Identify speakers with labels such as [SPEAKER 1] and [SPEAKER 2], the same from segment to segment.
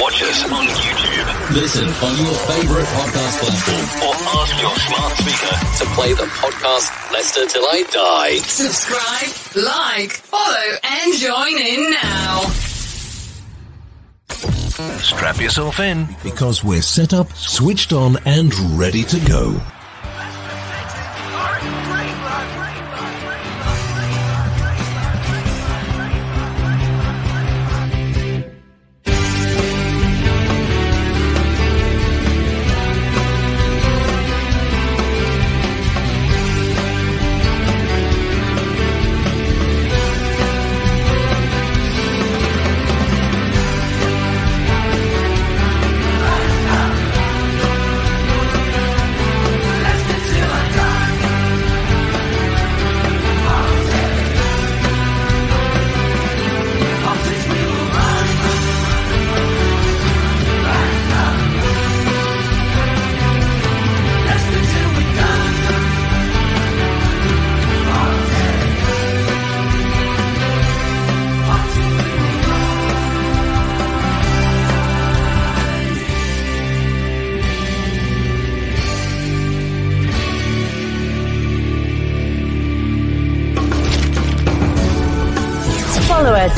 [SPEAKER 1] Watch us on YouTube
[SPEAKER 2] Listen on your favorite podcast platform
[SPEAKER 1] or ask your smart speaker.
[SPEAKER 2] to play the podcast Leicester Till I Die.
[SPEAKER 3] Subscribe, like, follow, and join in now.
[SPEAKER 1] Strap yourself in.
[SPEAKER 4] Because we're set up, switched on, and ready to go.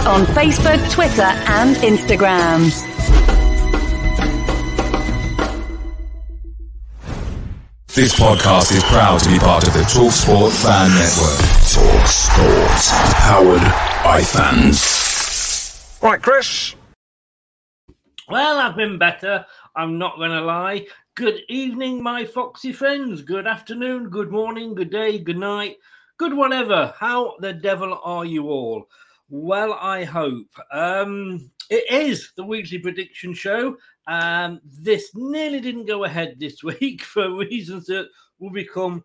[SPEAKER 5] Us on Facebook, Twitter, and Instagram.
[SPEAKER 6] This podcast is proud to be part of the TalkSport Fan Network.
[SPEAKER 4] TalkSport. Powered by fans.
[SPEAKER 7] Right, Chris.
[SPEAKER 8] Well, I've been better. I'm not going to lie. Good evening, my foxy friends. Good afternoon, good morning, good day, good night, good whatever. How the devil are you all? Well, I hope. Um, it is the weekly prediction show. Um, this nearly didn't go ahead this week for reasons that will become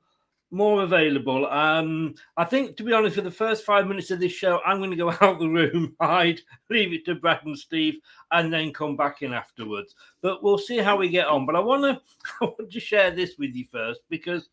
[SPEAKER 8] more available. Um, I think, to be honest, for the first five minutes of this show, I'm going to go out the room, hide, leave it to Brad and Steve, and then come back in afterwards. But we'll see how we get on. But I want to, I want to share this with you first because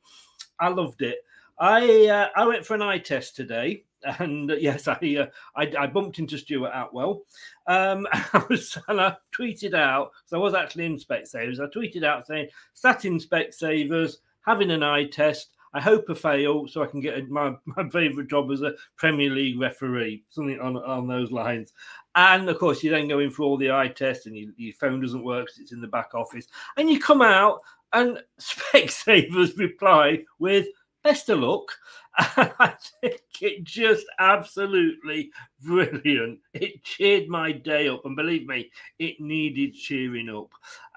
[SPEAKER 8] I loved it. I uh, I went for an eye test today, and uh, yes, I, uh, I I bumped into Stuart Atwell. Um, I was and I tweeted out. So I was actually in Specsavers. I tweeted out saying, "Sat in Specsavers, having an eye test. I hope I fail so I can get my, my favourite job as a Premier League referee, something on, on those lines. And of course, you then go in for all the eye tests and you, your phone doesn't work because it's in the back office. And you come out and Specsavers reply with, best of luck. I think it just absolutely brilliant. It cheered my day up. And believe me, it needed cheering up.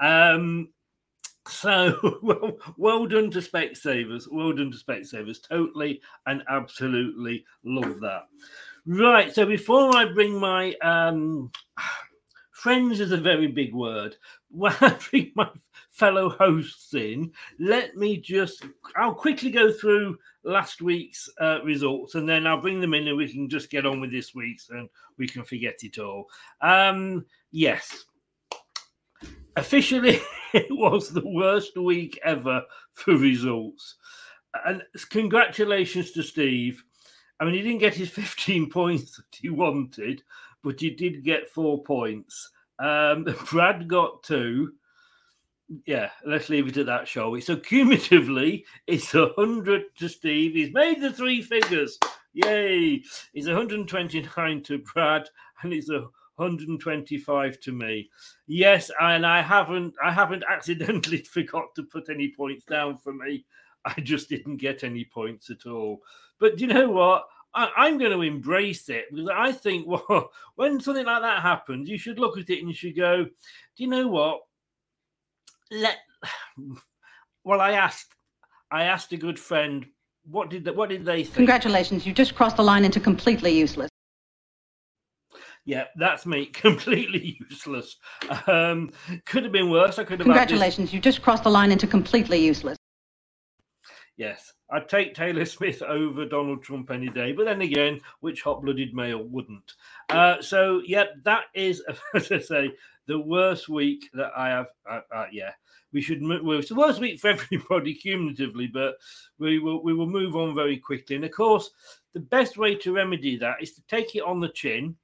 [SPEAKER 8] Um, so well, well done to Specsavers. Well done to Specsavers. Totally and absolutely love that. Right. So before I bring my um, friends is a very big word. When I bring my fellow hosts in, let me just, I'll quickly go through last week's uh, results and then I'll bring them in and we can just get on with this week's and we can forget it all. Um, yes, officially, it was the worst week ever for results. And congratulations to Steve. I mean, he didn't get his 15 points that he wanted, but he did get four points. Um, Brad got two. Yeah, let's leave it at that, shall we? So cumulatively, it's a hundred to Steve. He's made the three figures. Yay! It's 129 to Brad, and it's a 125 to me. Yes, and I haven't I haven't accidentally forgot to put any points down for me. I just didn't get any points at all. But you know what? I, am going to embrace it because I think well, when something like that happens, you should look at it and you should go, do you know what? Let well, I asked, I asked a good friend, what did they, what did they think?
[SPEAKER 7] Congratulations, you just crossed the line into completely useless.
[SPEAKER 8] Yeah, that's me. Completely useless. Um, could have been worse. I could have.
[SPEAKER 7] Congratulations, you just crossed the line into completely useless.
[SPEAKER 8] Yes, I'd take Taylor Smith over Donald Trump any day. But then again, which hot-blooded male wouldn't? Uh, so yeah, that is, as I say, the worst week that I have. Uh, uh, yeah, we should. Well, it's the worst week for everybody cumulatively, but we will we will move on very quickly. And of course, the best way to remedy that is to take it on the chin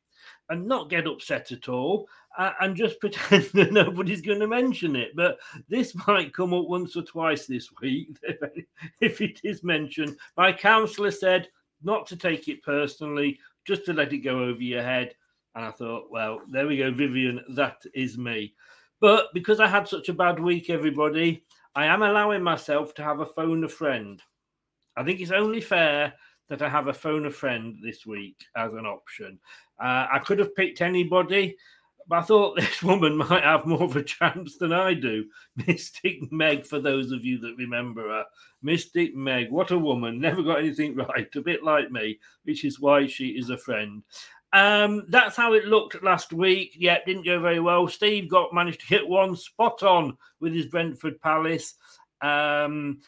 [SPEAKER 8] and not get upset at all and just pretend that nobody's going to mention it. But this might come up once or twice this week if it is mentioned. My counsellor said not to take it personally, just to let it go over your head. And I thought, well, there we go, Vivian, that is me. But because I had such a bad week, everybody, I am allowing myself to have a phone a friend. I think it's only fair that I have a phone a friend this week as an option. Uh, I could have picked anybody, but I thought this woman might have more of a chance than I do. Mystic Meg, for those of you that remember her. Mystic Meg, what a woman, never got anything right, a bit like me, which is why she is a friend. Um, that's how it looked last week. Yeah, didn't go very well. Steve got managed to hit one spot on with his Brentford Palace. Um,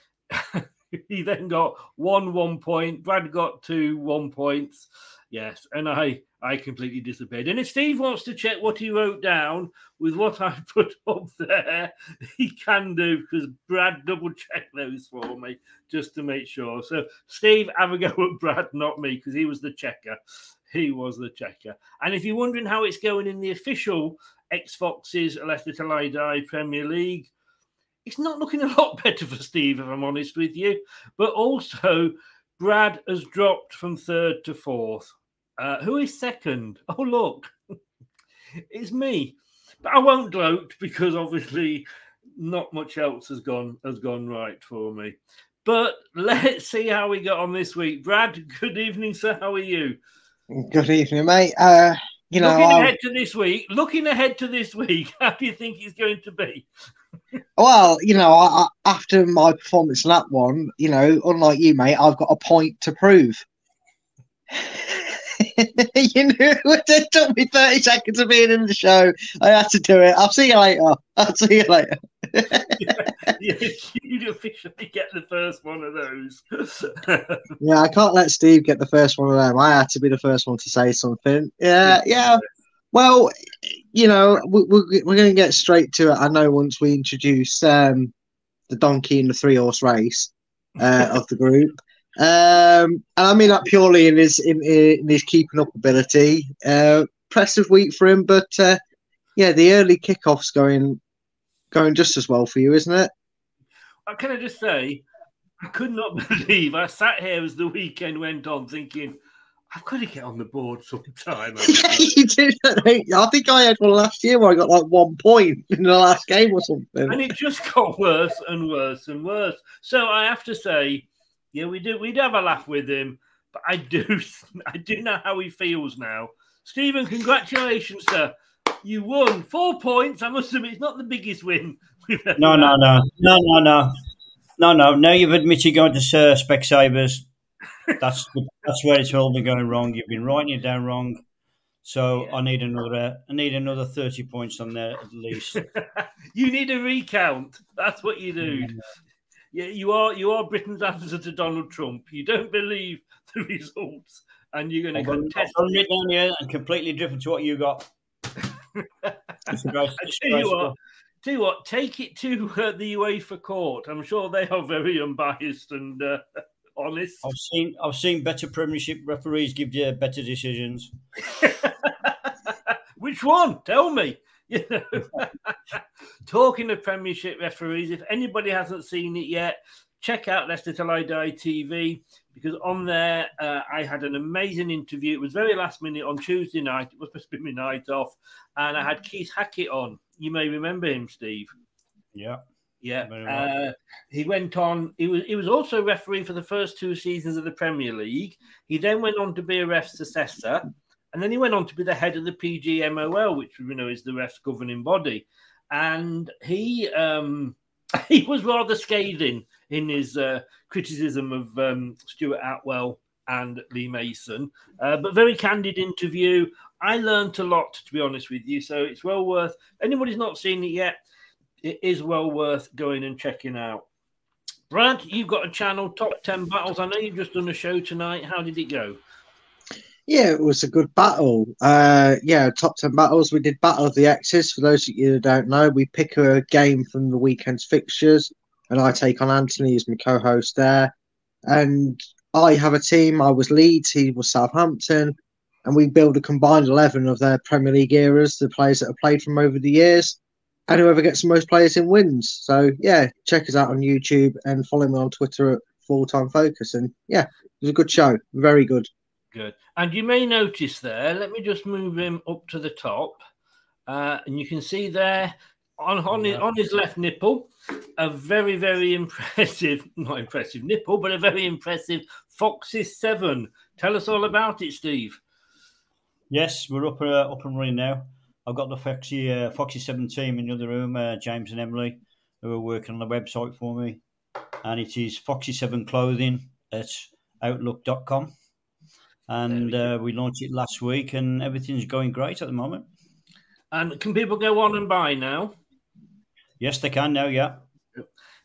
[SPEAKER 8] he then got one one point. Brad got two one points. Yes, and I I completely disappeared. And if Steve wants to check what he wrote down with what I put up there, he can do because Brad double checked those for me just to make sure. So Steve, have a go at Brad, not me, because he was the checker. He was the checker. And if you're wondering how it's going in the official X Foxes Leicester Till I Die Premier League, it's not looking a lot better for Steve, if I'm honest with you. But also, Brad has dropped from third to fourth. Uh, who is second? Oh, look, it's me. But I won't gloat because obviously not much else has gone has gone right for me. But let's see how we got on this week. Brad, good evening, sir. How are you?
[SPEAKER 9] Good evening, mate. Uh, you know,
[SPEAKER 8] looking ahead to this week. Looking ahead to this week, how do you think it's going to be?
[SPEAKER 9] well, you know, I, I, after my performance in that one, you know, unlike you, mate, I've got a point to prove. you know, it took me 30 seconds of being in the show. I had to do it. I'll see you later. I'll see you later.
[SPEAKER 8] yeah, you'd officially get the first one of those.
[SPEAKER 9] yeah, I can't let Steve get the first one of them. I had to be the first one to say something. Yeah, yeah. Well, you know, we, we, we're going to get straight to it. I know once we introduce um, the donkey in the three horse race uh, of the group. Um, and I mean that purely in his in, in his keeping up ability. Uh, impressive week for him, but uh, yeah, the early kickoffs going going just as well for you, isn't it?
[SPEAKER 8] Uh, can I just say, I could not believe I sat here as the weekend went on, thinking. I've got to get on the board sometime.
[SPEAKER 9] yeah, you did. I think I had one last year where I got like one point in the last game or something.
[SPEAKER 8] And it just got worse and worse and worse. So I have to say, yeah, we do. We'd have a laugh with him, but I do. I do know how he feels now. Stephen, congratulations, sir. You won four points. I must admit, it's not the biggest win.
[SPEAKER 10] no, no, no, no, no, no, no, no. Now you've admitted going to Sir uh, Specsavers. That's that's where it's all been going wrong. You've been writing it down wrong. So I need another. I need another thirty points on there at least.
[SPEAKER 8] you need a recount. That's what you need. Yeah, you are you are Britain's answer to Donald Trump. You don't believe the results, and you're going to contest.
[SPEAKER 10] it down here and completely different to what you got.
[SPEAKER 8] Tell you what, tell you what, take it to uh, the UEFA court. I'm sure they are very unbiased and uh, honest.
[SPEAKER 10] I've seen I've seen better Premiership referees give you better decisions.
[SPEAKER 8] Which one? Tell me. You know, talking of Premiership referees, if anybody hasn't seen it yet, check out Leicester Till I Die TV because on there uh, I had an amazing interview. It was very last minute on Tuesday night. It was supposed to be my night off, and I had Keith Hackett on. You may remember him, Steve.
[SPEAKER 10] Yeah.
[SPEAKER 8] Yeah, uh, he went on. He was he was also referee for the first two seasons of the Premier League. He then went on to be a ref's assessor, and then he went on to be the head of the PGMOL, which we know is the ref's governing body. And he um, he was rather scathing in his uh, criticism of um, Stuart Atwell and Lee Mason, uh, but very candid interview. I learned a lot, to be honest with you, so it's well worth. Anybody's not seen it yet, it is well worth going and checking out. Brad, you've got a channel, Top 10 Battles. I know you've just done a show tonight. How did it go?
[SPEAKER 9] Yeah, it was a good battle. Uh, yeah, top 10 battles. We did Battle of the X's. For those of you who don't know, we pick a game from the weekend's fixtures, and I take on Anthony as my co host there. And I have a team. I was Leeds, he was Southampton, and we build a combined 11 of their Premier League eras, the players that have played from over the years. And whoever gets the most players in wins. So, yeah, check us out on YouTube and follow me on Twitter at Full Time Focus. And yeah, it was a good show. Very good.
[SPEAKER 8] Good. And you may notice there, let me just move him up to the top. Uh, and you can see there on, on, his, on his left nipple, a very, very impressive, not impressive nipple, but a very impressive Foxes 7. Tell us all about it, Steve.
[SPEAKER 10] Yes, we're up uh, up and running now. I've got the Foxy uh, Foxy Seven team in the other room, uh, James and Emily, who are working on the website for me, and it is Foxy Seven Clothing at Outlook.com, and uh, we launched it last week, and everything's going great at the moment.
[SPEAKER 8] And can people go on and buy now?
[SPEAKER 10] Yes, they can now. Yeah.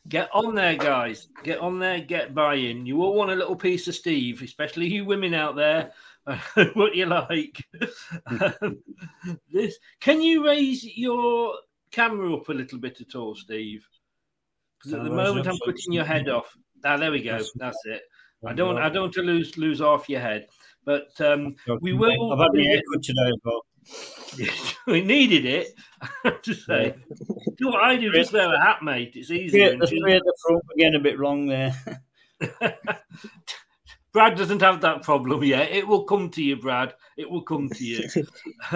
[SPEAKER 8] Get on there, guys. Get on there, get buying. You all want a little piece of Steve, especially you women out there. what you like. This can you raise your camera up a little bit at all, Steve? Because at the
[SPEAKER 10] Can I raise
[SPEAKER 8] moment I'm putting your head off. Ah, there we go.
[SPEAKER 10] That's-
[SPEAKER 8] That's it. I don't. I don't want to lose lose off your head, but um, we will.
[SPEAKER 10] I've had my haircut today as well.
[SPEAKER 8] we needed it. I have to say, do what I do. Just wear a hat, mate. It's easy.
[SPEAKER 10] Yeah, the three at the front were getting a bit wrong there.
[SPEAKER 8] Brad doesn't have that problem yet. It will come to you, Brad. It will come to you.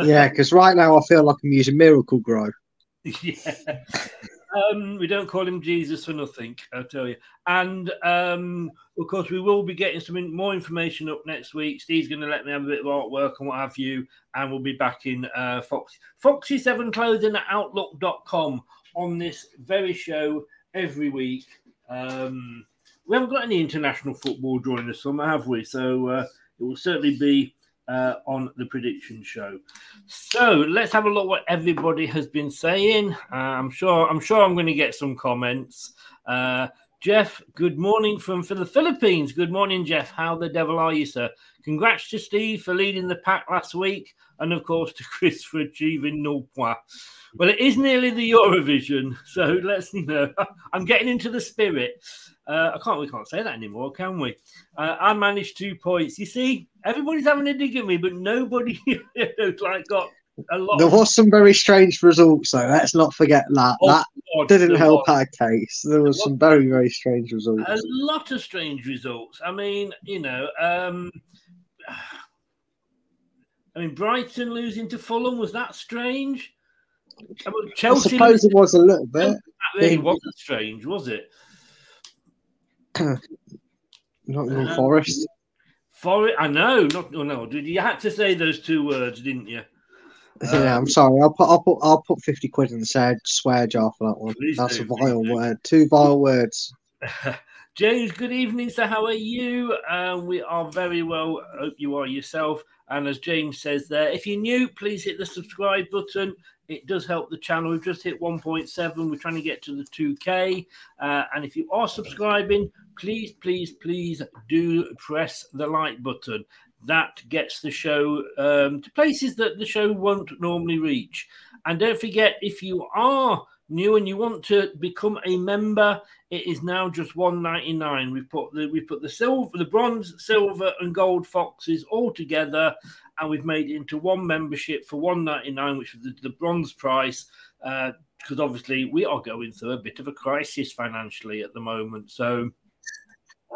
[SPEAKER 9] yeah, because right now I feel like I'm using Miracle-Gro.
[SPEAKER 8] yeah. Um, we don't call him Jesus for nothing, I'll tell you. And um, of course, we will be getting some more information up next week. Steve's going to let me have a bit of artwork and what have you, and we'll be back in uh, Fox Foxy7 Clothing at Outlook.com on this very show every week. Um, we haven't got any international football during the summer, have we? So uh, it will certainly be uh, on the prediction show. So let's have a look what everybody has been saying. Uh, I'm sure. I'm sure I'm going to get some comments. Uh, Jeff, good morning from the Philippines. Good morning, Jeff. How the devil are you, sir? Congrats to Steve for leading the pack last week, and of course to Chris for achieving no point. Well, it is nearly the Eurovision, so let's you know. I'm getting into the spirit. Uh, I can't. We can't say that anymore, can we? Uh, I managed two points. You see, everybody's having a dig at me, but nobody like got a lot.
[SPEAKER 9] There was some very strange results, though. Let's not forget that.
[SPEAKER 8] Oh,
[SPEAKER 9] that
[SPEAKER 8] God,
[SPEAKER 9] didn't help
[SPEAKER 8] was.
[SPEAKER 9] our case. There was some very, very strange results.
[SPEAKER 8] a lot of strange results. I mean, you know, um, I mean, Brighton losing to Fulham was that strange? I mean,
[SPEAKER 9] I suppose it was a little bit.
[SPEAKER 8] that really
[SPEAKER 9] Yeah.
[SPEAKER 8] wasn't strange, was it?
[SPEAKER 9] Nottingham
[SPEAKER 8] Um,
[SPEAKER 9] Forest.
[SPEAKER 8] For it, I know. Not no, no. Did you had to say those two words, didn't you?
[SPEAKER 9] yeah, I'm sorry. I'll put, I'll put, I'll put fifty quid in the said swear jar for that one. That's
[SPEAKER 8] do,
[SPEAKER 9] a vile word. Two vile words.
[SPEAKER 8] James, good evening. So, how are you? Uh, we are very well. Hope you are yourself. And as James says there, if you're new, please hit the subscribe button. It does help the channel. We've just hit 1.7. We're trying to get to the 2K. Uh, and if you are subscribing, please, please, please do press the like button. That gets the show um, to places that the show won't normally reach. And don't forget, if you are new and you want to become a member, it is now just one ninety nine. We put the we put the silver, the bronze, silver, and gold foxes all together, and we've made it into one membership for one ninety nine, which is the, the bronze price. Uh, because obviously we are going through a bit of a crisis financially at the moment, so.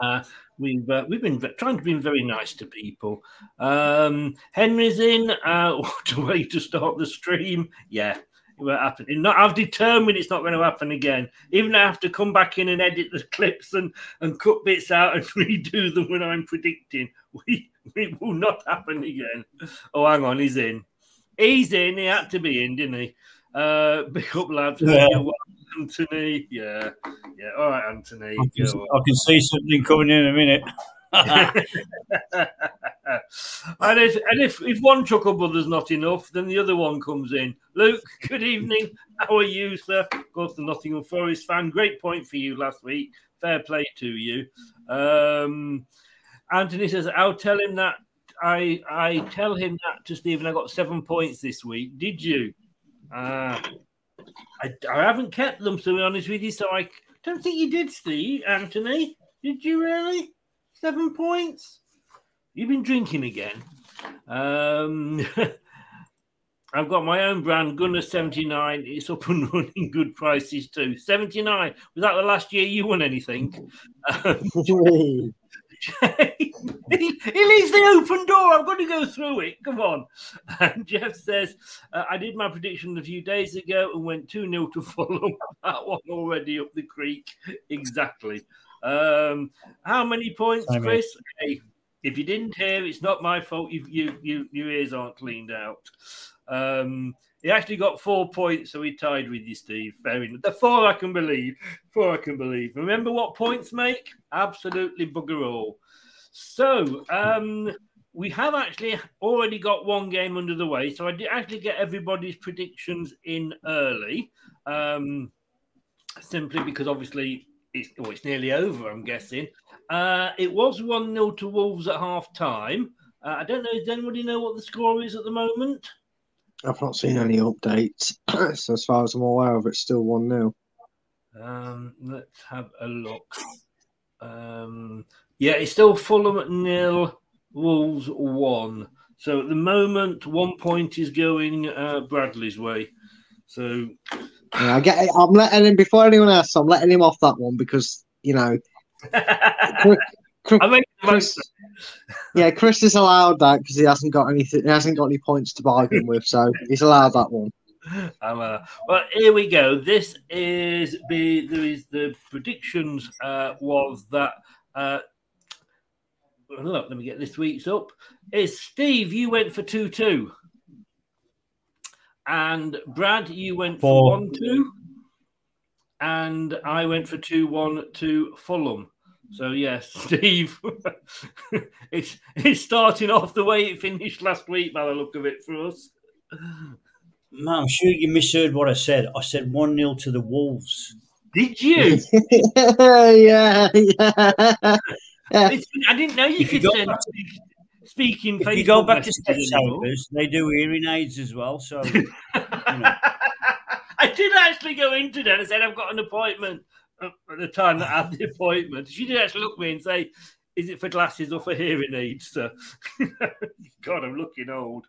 [SPEAKER 8] Uh, we've uh, we've been trying to be very nice to people. Um, Henry's in. Uh, what a way to start the stream! Yeah, won't happen. Not, I've determined it's not going to happen again. Even I have to come back in and edit the clips and, and cut bits out and redo them when I'm predicting. We it will not happen again. Oh, hang on, he's in. He's in. He had to be in, didn't he? Uh, big up, lads. Yeah. Anthony. Yeah, yeah. All right, Anthony.
[SPEAKER 10] I can, I can see something coming in a minute.
[SPEAKER 8] And if and if, if one Chuckle Brother's not enough, then the other one comes in. Luke, good evening. How are you, sir? Of course, the Nottingham Forest fan. Great point for you last week. Fair play to you. Um, Anthony says, I'll tell him that I I tell him that to Stephen. I got seven points this week. Did you? Uh, I, I haven't kept them, to be honest with you. So I don't think you did, Steve. Anthony, did you really? Seven points? You've been drinking again. Um, I've got my own brand, Gunner 79. It's up and running, good prices too. 79. Was that the last year you won anything? Um, he, he, leaves the open door. I've got to go through it. Come on. And Jeff says, uh, I did my prediction a few days ago and went 2 0 to Fulham. that one already up the creek. Exactly. Um, how many points, Chris? Hey, if you didn't hear, it's not my fault. You, you, you, your ears aren't cleaned out. Um, he actually got four points, so he tied with you, Steve. Fair enough. The four I can believe. Four I can believe. Remember what points make? Absolutely bugger all. So um, we have actually already got one game under the way. So I did actually get everybody's predictions in early, um, simply because obviously it's, oh, it's nearly over. I'm guessing. Uh, it was 1 0 to Wolves at half time. Uh, I don't know. Does anybody know what the score is at the moment?
[SPEAKER 9] I've not seen any updates. so, as far as I'm aware of, it's still 1 0.
[SPEAKER 8] Um, let's have a look. Um, yeah, it's still Fulham at nil, Wolves 1. So, at the moment, one point is going uh, Bradley's way. So,
[SPEAKER 9] yeah, I get. I'm letting him before anyone else. I'm letting him off that one because you know
[SPEAKER 8] I mean, Chris,
[SPEAKER 9] yeah, Chris is allowed that because he hasn't got anything. He hasn't got any points to bargain with, so he's allowed that one.
[SPEAKER 8] Uh, well, here we go. This is the there is the predictions uh, was that. Uh, look, let me get this week's up. Is Steve? You went for two two, and Brad, you went for one two and I went for 2 1 to Fulham. So, yes, Steve, it's, it's starting off the way it finished last week by the look of it for us.
[SPEAKER 10] Man, I'm sure you misheard what I said. I said 1 0 to the Wolves.
[SPEAKER 8] Did you?
[SPEAKER 9] yeah, yeah.
[SPEAKER 8] I didn't know you
[SPEAKER 10] If you
[SPEAKER 8] could
[SPEAKER 10] go
[SPEAKER 8] send
[SPEAKER 10] back
[SPEAKER 8] speaking
[SPEAKER 10] If you go back to Step. Savers, they do hearing aids as well. So, you know.
[SPEAKER 8] I did actually go into that and said I've got an appointment uh, at the time that I had the appointment. She did actually look at me and say, "Is it for glasses or for hearing aids?" So, God, I'm looking old.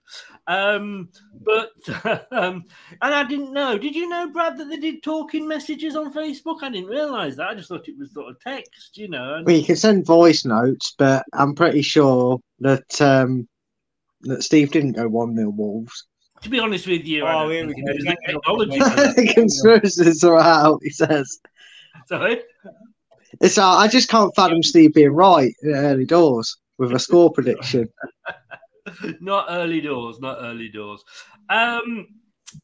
[SPEAKER 8] Um, but um, and I didn't know. Did you know, Brad, that they did talking messages on Facebook? I didn't realise that. I just thought it was sort of text, you know. and-
[SPEAKER 9] Well, you can send voice notes, but I'm pretty sure that um, that Steve didn't go one 0 Wolves.
[SPEAKER 8] to be honest with you, I
[SPEAKER 10] Oh,
[SPEAKER 8] don't
[SPEAKER 10] here we
[SPEAKER 8] think
[SPEAKER 10] go.
[SPEAKER 8] there's technology for that.
[SPEAKER 9] Conspiracies are out. He says.
[SPEAKER 8] Sorry.
[SPEAKER 9] It's uh, I just can't fathom Steve being right in early doors with a score prediction.
[SPEAKER 8] not early doors, not early doors. Um,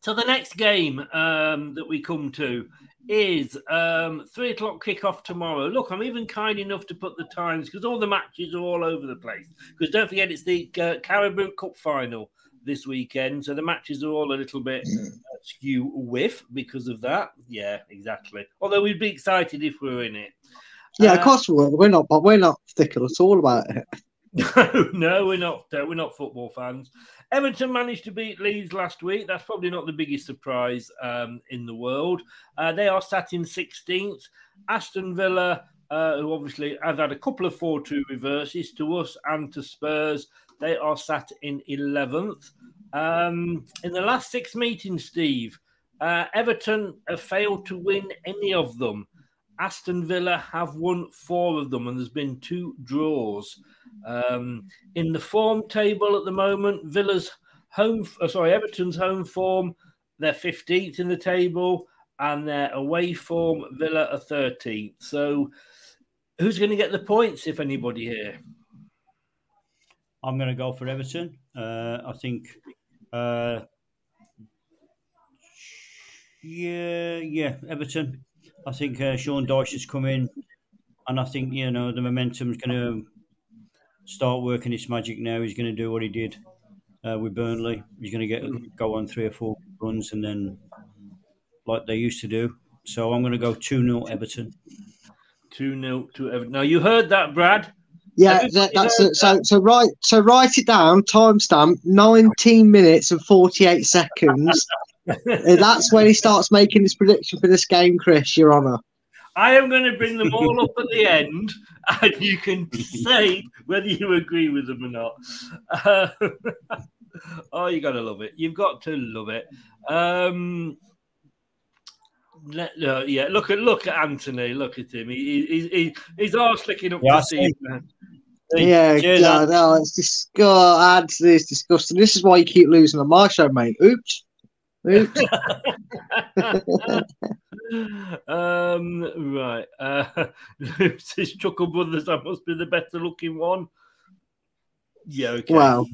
[SPEAKER 8] so the next game um, that we come to is um, three o'clock kickoff tomorrow. Look, I'm even kind enough to put the times because all the matches are all over the place. Because don't forget, it's the uh, Carabao Cup final this weekend, so the matches are all a little bit uh, skew with because of that. Yeah, exactly. Although we'd be excited if we were in it.
[SPEAKER 9] Yeah,
[SPEAKER 8] Uh,
[SPEAKER 9] of course we were. We're not, but we're not fickle at all about it.
[SPEAKER 8] No, no, we're not. Uh, we're not football fans. Everton managed to beat Leeds last week. That's probably not the biggest surprise um, in the world. Uh, they are sat in 16th. Aston Villa, uh, who obviously have had a couple of 4 2 reverses to us and to Spurs, they are sat in 11th. Um, in the last six meetings, Steve, uh, Everton have failed to win any of them. Aston Villa have won four of them, and there's been two draws. Um, in the form table at the moment, Villa's home, uh, sorry, Everton's home form, they're 15th in the table, and their away form, Villa are 13th. So, who's going to get the points, if anybody here?
[SPEAKER 10] I'm going to go for Everton. Uh, I think, uh, yeah, yeah, Everton. I think uh, Sean Dyche has come in, and I think you know the momentum's going to start working its magic now. He's going to do what he did uh, with Burnley. He's going to get go on three or four runs, and then like they used to do. So I'm going to go two 0 Everton.
[SPEAKER 8] 2 0 to Everton. Now, you heard that, Brad.
[SPEAKER 9] Yeah,
[SPEAKER 8] Everybody
[SPEAKER 9] that, that's
[SPEAKER 8] heard
[SPEAKER 9] it. So, so write, so write it down. Timestamp: nineteen minutes and forty-eight seconds. And that's when he starts making his prediction for this game, Chris. Your Honour.
[SPEAKER 8] I am going to bring them all up at the end, and you can say whether you agree with them or not. Uh, oh, you got to love it. You've got to love it. Um, let, uh, yeah, look at look at Anthony. Look at him. He, he, he he's all slicking up
[SPEAKER 10] Yeah, I
[SPEAKER 8] to
[SPEAKER 10] see.
[SPEAKER 8] Steve.
[SPEAKER 9] Yeah,
[SPEAKER 10] Cheers,
[SPEAKER 9] God, no, it's disgusting. Anthony is disgusting. This is why you keep losing on my show, mate. Oops.
[SPEAKER 8] Um, right. Uh, Chuckle Brothers, I must be the better looking one. Yeah, okay.
[SPEAKER 9] well,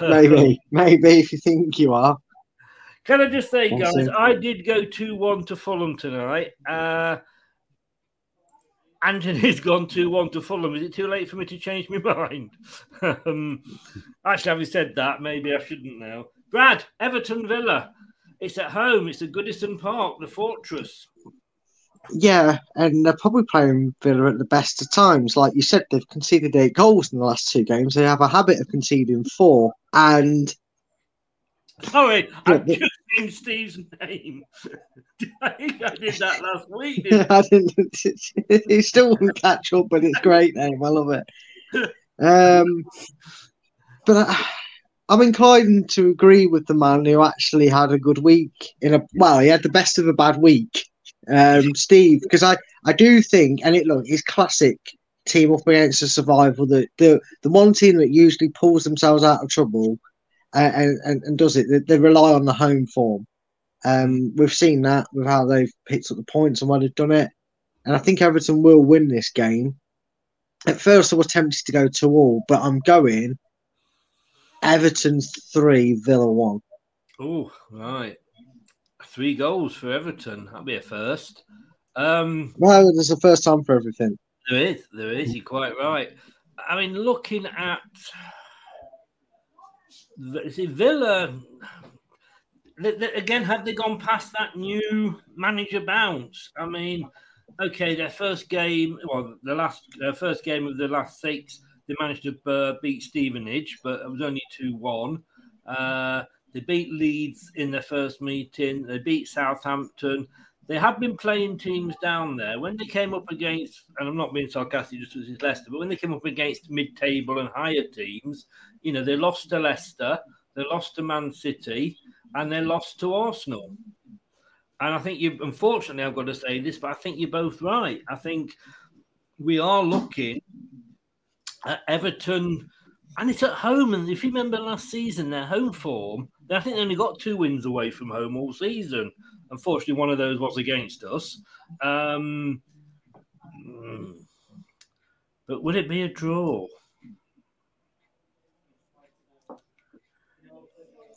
[SPEAKER 9] maybe, maybe if you think you are.
[SPEAKER 8] Can I just say, guys,
[SPEAKER 9] see.
[SPEAKER 8] I did go 2 1 to Fulham tonight. Uh, Anthony's gone 2 1 to Fulham. Is it too late for me to change my mind? um, actually, having said that, maybe I shouldn't now. Brad, Everton Villa. It's at home. It's at Goodison Park, the fortress.
[SPEAKER 9] Yeah, and they're probably playing Villa at the best of times. Like you said, they've conceded eight goals in the last two games. They have a habit of conceding four. And
[SPEAKER 8] Sorry, I've just seen Steve's name. I think I did that last week. didn't
[SPEAKER 9] I didn't, he still wouldn't catch up, but it's great name. I love it. Um, but I, I'm inclined to agree with the man who actually had a good week. In a well, he had the best of a bad week, um, Steve. Because I, I do think, and it look, it's classic team up against the survival. The the the one team that usually pulls themselves out of trouble and, and and does it. They, they rely on the home form. Um, we've seen that with how they've picked up the points and why they've done it. And I think Everton will win this game. At first, I was tempted to go to all, but I'm going Everton three, Villa one.
[SPEAKER 8] Oh, right. Three goals for Everton. That'll be a first. Um,
[SPEAKER 9] Well, there's a first time for everything.
[SPEAKER 8] there is, there is. You're quite right. I mean, looking at see Villa again, had they gone past that new manager bounce? I mean, okay, their first game, well, the last their first game of the last six, they managed to uh, beat Stevenage, but it was only two one. Uh, they beat Leeds in their first meeting. They beat Southampton. They had been playing teams down there when they came up against, and I'm not being sarcastic just because it's Leicester, but when they came up against mid-table and higher teams, you know, they lost to Leicester, they lost to Man City, and they lost to Arsenal. And I think you, unfortunately, I've got to say this, but I think you're both right. I think we are looking at Everton, and it's at home. And if you remember last season, their home form, I think they only got two wins away from home all season. Unfortunately, one of those was against us. Um, mm, but would it be a draw?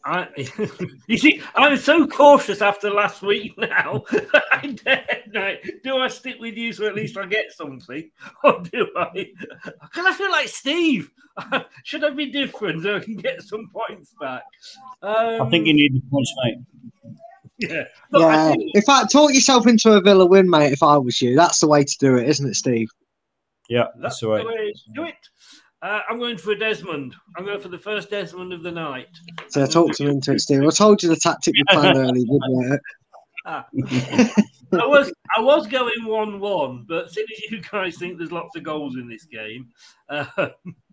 [SPEAKER 8] I, you see, I'm so cautious after last week now. I dare, no, do I stick with you so at least I get something, or do I? Can I feel like Steve? Should I be different so I can get some points back? Um,
[SPEAKER 10] I think you need the points, mate.
[SPEAKER 8] Yeah. Look,
[SPEAKER 9] yeah.
[SPEAKER 8] think-
[SPEAKER 9] In fact, talk yourself into a Villa win, mate. If I was you, that's the way to do it, isn't it, Steve?
[SPEAKER 10] Yeah,
[SPEAKER 8] That's the way to do it. Uh, I'm going for a Desmond. I'm going for the first Desmond of the night.
[SPEAKER 9] So talk to him into it, Steve. I told you the tactic we planned early, didn't it?
[SPEAKER 8] Ah. I was I was going one one, but as you guys think there's lots of goals in this game, uh,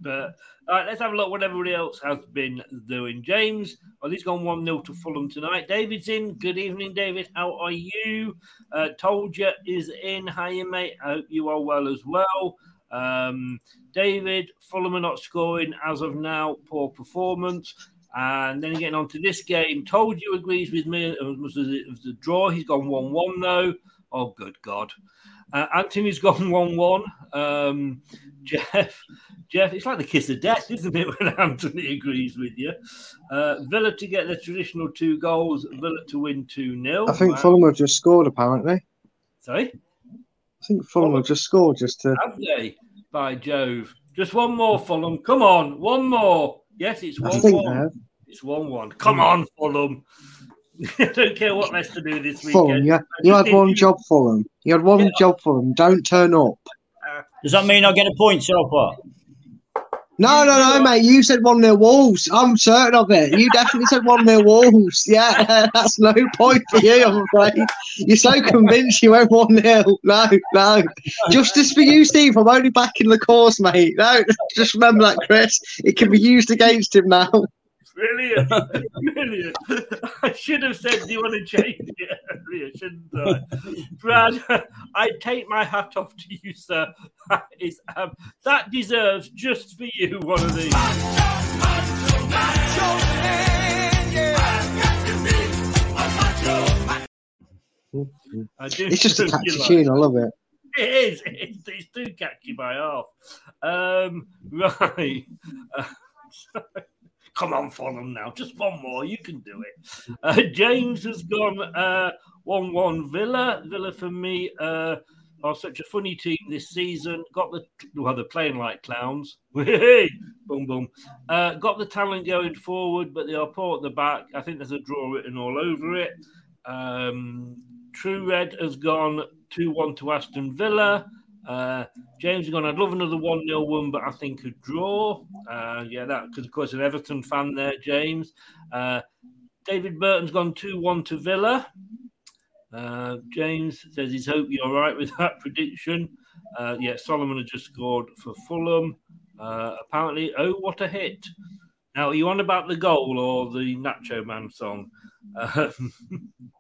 [SPEAKER 8] but all right, let's have a look what everybody else has been doing. James, well, he's gone one 0 to Fulham tonight. David's in. Good evening, David. How are you? Uh, told you is in. Hiya, mate. I hope you are well as well. Um, David, Fulham are not scoring as of now. Poor performance. And then getting on to this game, told you agrees with me. It was, it was a draw. He's gone 1 1 though. Oh, good God. Uh, Anthony's gone 1 1. Um, Jeff, Jeff, it's like the kiss of death, isn't it, when Anthony agrees with you? Uh, Villa to get the traditional two goals, Villa to win 2 0.
[SPEAKER 9] I think Fulham have just scored, apparently.
[SPEAKER 8] Sorry?
[SPEAKER 9] I think Fulham have just scored just to.
[SPEAKER 8] Have they? By Jove. Just one more, Fulham. Come on, one more. Yes, it's
[SPEAKER 9] I
[SPEAKER 8] 1
[SPEAKER 9] they
[SPEAKER 8] 1.
[SPEAKER 9] have.
[SPEAKER 8] It's 1 1. Come on, Fulham. I don't care what Leicester do this weekend.
[SPEAKER 9] Fulham, yeah. You had one
[SPEAKER 8] you-
[SPEAKER 9] job, Fulham. You had one job, Fulham. Don't turn up.
[SPEAKER 10] Uh, Does that mean I get a point so far?
[SPEAKER 9] No, no, no, mate. You said 1 0 Wolves. I'm certain of it. You definitely said 1 0 Wolves. Yeah, that's no point for you, I'm afraid. You're so convinced you went 1 0. No, no. Justice for you, Steve. I'm only back in the course, mate. No, just remember that, Chris. It can be used against him now.
[SPEAKER 8] Brilliant. Brilliant. I should have said, Do you want to change it earlier, shouldn't I? Brad, I take my hat off to you, sir. That, is, um, that deserves just for you one of these. I do
[SPEAKER 9] It's just a catchy
[SPEAKER 8] like
[SPEAKER 9] tune. I love it.
[SPEAKER 8] It is. It's, it's too catchy by half. Um, right. Uh, come on, Fulham now. Just one more. You can do it. Uh, James has gone uh, 1 1 Villa. Villa for me uh, are such a funny team this season. Got the, well, they're playing like clowns. Boom, boom. Uh, got the talent going forward, but they are poor at the back. I think there's a draw written all over it. Um, True Red has gone 2 1 to Aston Villa. Uh, James gone, I'd love another 1 0 one, but I think a draw. Uh, yeah, that because, of course, an Everton fan there, James. Uh, David Burton's gone 2 1 to Villa. Uh, James says he's hoping you're right with that prediction. Uh, yeah, Solomon has just scored for Fulham. Uh, apparently, oh, what a hit. Now, are you on about the goal or the Nacho Man song? Um,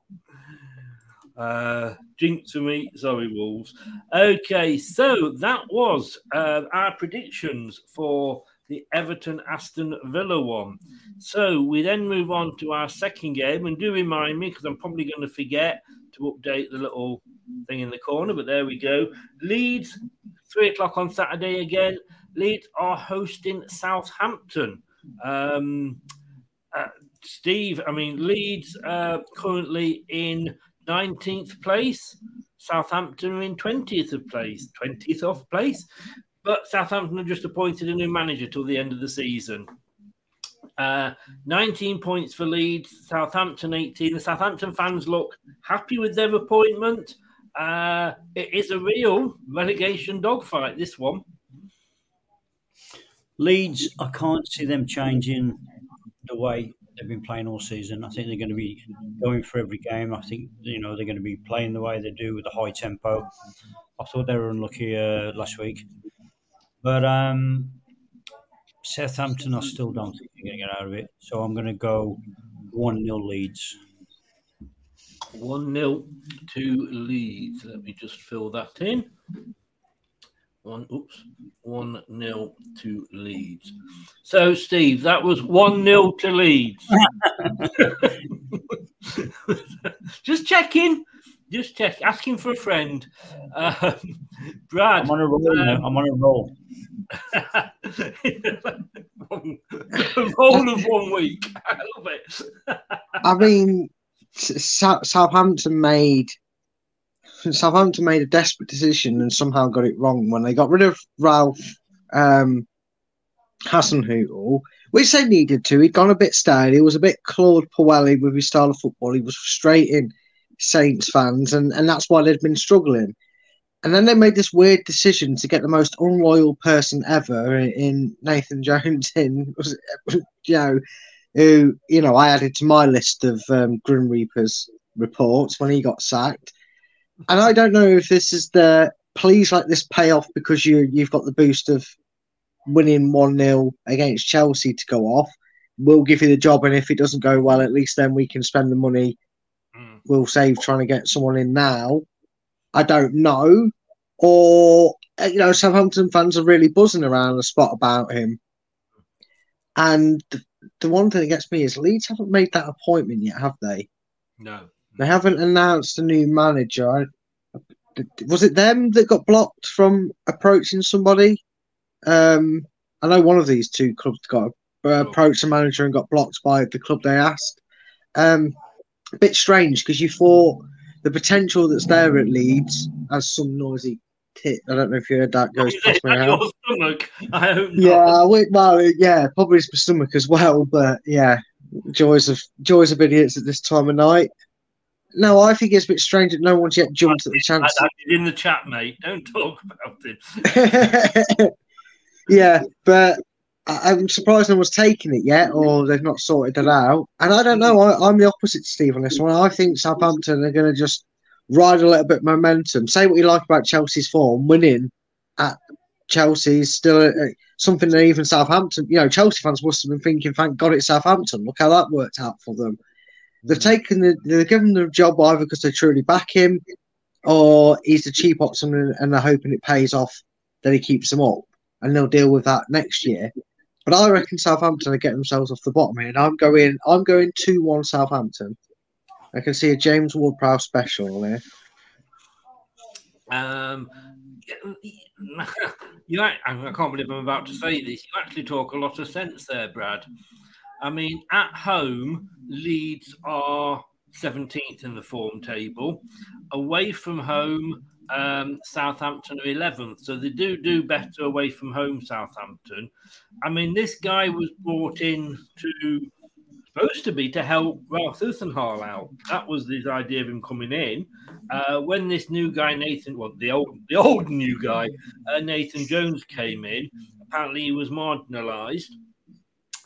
[SPEAKER 8] uh, jinx to me, sorry, Wolves. Okay, so that was uh, our predictions for the Everton Aston Villa one. So we then move on to our second game, and do remind me because I'm probably going to forget to update the little thing in the corner, but there we go. Leeds, three o'clock on Saturday again. Leeds are hosting Southampton. Um, uh, Steve, I mean, Leeds uh, currently in 19th place. Southampton are in 20th of place, 20th off place. But Southampton have just appointed a new manager till the end of the season. Uh, 19 points for Leeds, Southampton 18. The Southampton fans look happy with their appointment. Uh, it is a real relegation dogfight, this one.
[SPEAKER 10] Leeds, I can't see them changing the way they've been playing all season. I think they're going to be going for every game. I think you know they're going to be playing the way they do with the high tempo. I thought they were unlucky uh, last week, but um, Southampton, I still don't think they're going to get out of it. So I'm going to go one 0 Leeds.
[SPEAKER 8] 1 0 to Leeds. Let me just fill that in. One, oops, 1 nil to Leeds. So, Steve, that was 1 nil to Leeds. just checking. Just check, asking for a friend. Um, Brad.
[SPEAKER 10] I'm on a roll. now. I'm on a roll.
[SPEAKER 8] a roll of one week. I love it.
[SPEAKER 9] I mean, S- Sou- Southampton made Southampton made a desperate decision and somehow got it wrong when they got rid of Ralph um, Hasenhüttl, which they needed to. He'd gone a bit stale. He was a bit Claude Puelli with his style of football. He was frustrating Saints fans, and, and that's why they'd been struggling. And then they made this weird decision to get the most unloyal person ever in, in Nathan Jones in, you know, who, you know, I added to my list of um, Grim Reapers reports when he got sacked. And I don't know if this is the please let this pay off because you you've got the boost of winning 1 0 against Chelsea to go off. We'll give you the job, and if it doesn't go well, at least then we can spend the money we'll save trying to get someone in now. I don't know. Or, uh, you know, Southampton fans are really buzzing around the spot about him. And the, the one thing that gets me is Leeds haven't made that appointment yet, have they?
[SPEAKER 8] No.
[SPEAKER 9] They haven't announced a new manager. Was it them that got blocked from approaching somebody? Um, I know one of these two clubs got uh, approached a manager and got blocked by the club they asked. Um, a bit strange because you thought the potential that's there at Leeds as some noisy tit. I don't know if you heard that goes past my
[SPEAKER 8] stomach. I.
[SPEAKER 9] Yeah, we- well, yeah, probably it's my stomach as well, but yeah, joys of joys of idiots at this time of night. No, I think it's a bit strange that no one's yet jumped at the chance.
[SPEAKER 8] In the chat, mate. Don't talk about it.
[SPEAKER 9] yeah, but I'm surprised no one's taken it yet, or they've not sorted it out. And I don't know. I, I'm the opposite, to Steve, on this one. I think Southampton are going to just ride a little bit of momentum. Say what you like about Chelsea's form, winning at Chelsea is still uh, something that even Southampton, you know, Chelsea fans must have been thinking, "Thank God it's Southampton. Look how that worked out for them." They've taken the, they've given the job either because they truly back him, or he's the cheap option and, they're hoping it pays off that he keeps them up, and they'll deal with that next year. But I reckon Southampton are getting themselves off the bottom here, and I'm going, I'm going two one Southampton. I can see a James Ward-Prowse special there.
[SPEAKER 8] Um, you, I can't believe I'm about to say this. You actually talk a lot of sense there, Brad. I mean, at home, Leeds are 17th in the form table. Away from home, um, Southampton are 11th. So they do do better away from home, Southampton. I mean, this guy was brought in to supposed to be to help Ralph Hasenhüttl out. That was his idea of him coming in. Uh, when this new guy Nathan, well, the old the old new guy uh, Nathan Jones came in, apparently he was marginalised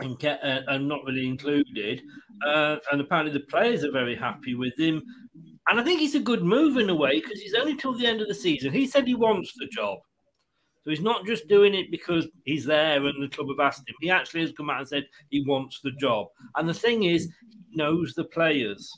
[SPEAKER 8] and get, uh, and not really included. Uh, and apparently the players are very happy with him. And I think he's a good move in a way because he's only till the end of the season. He said he wants the job. So he's not just doing it because he's there and the club have asked him. He actually has come out and said he wants the job. And the thing is, he knows the players.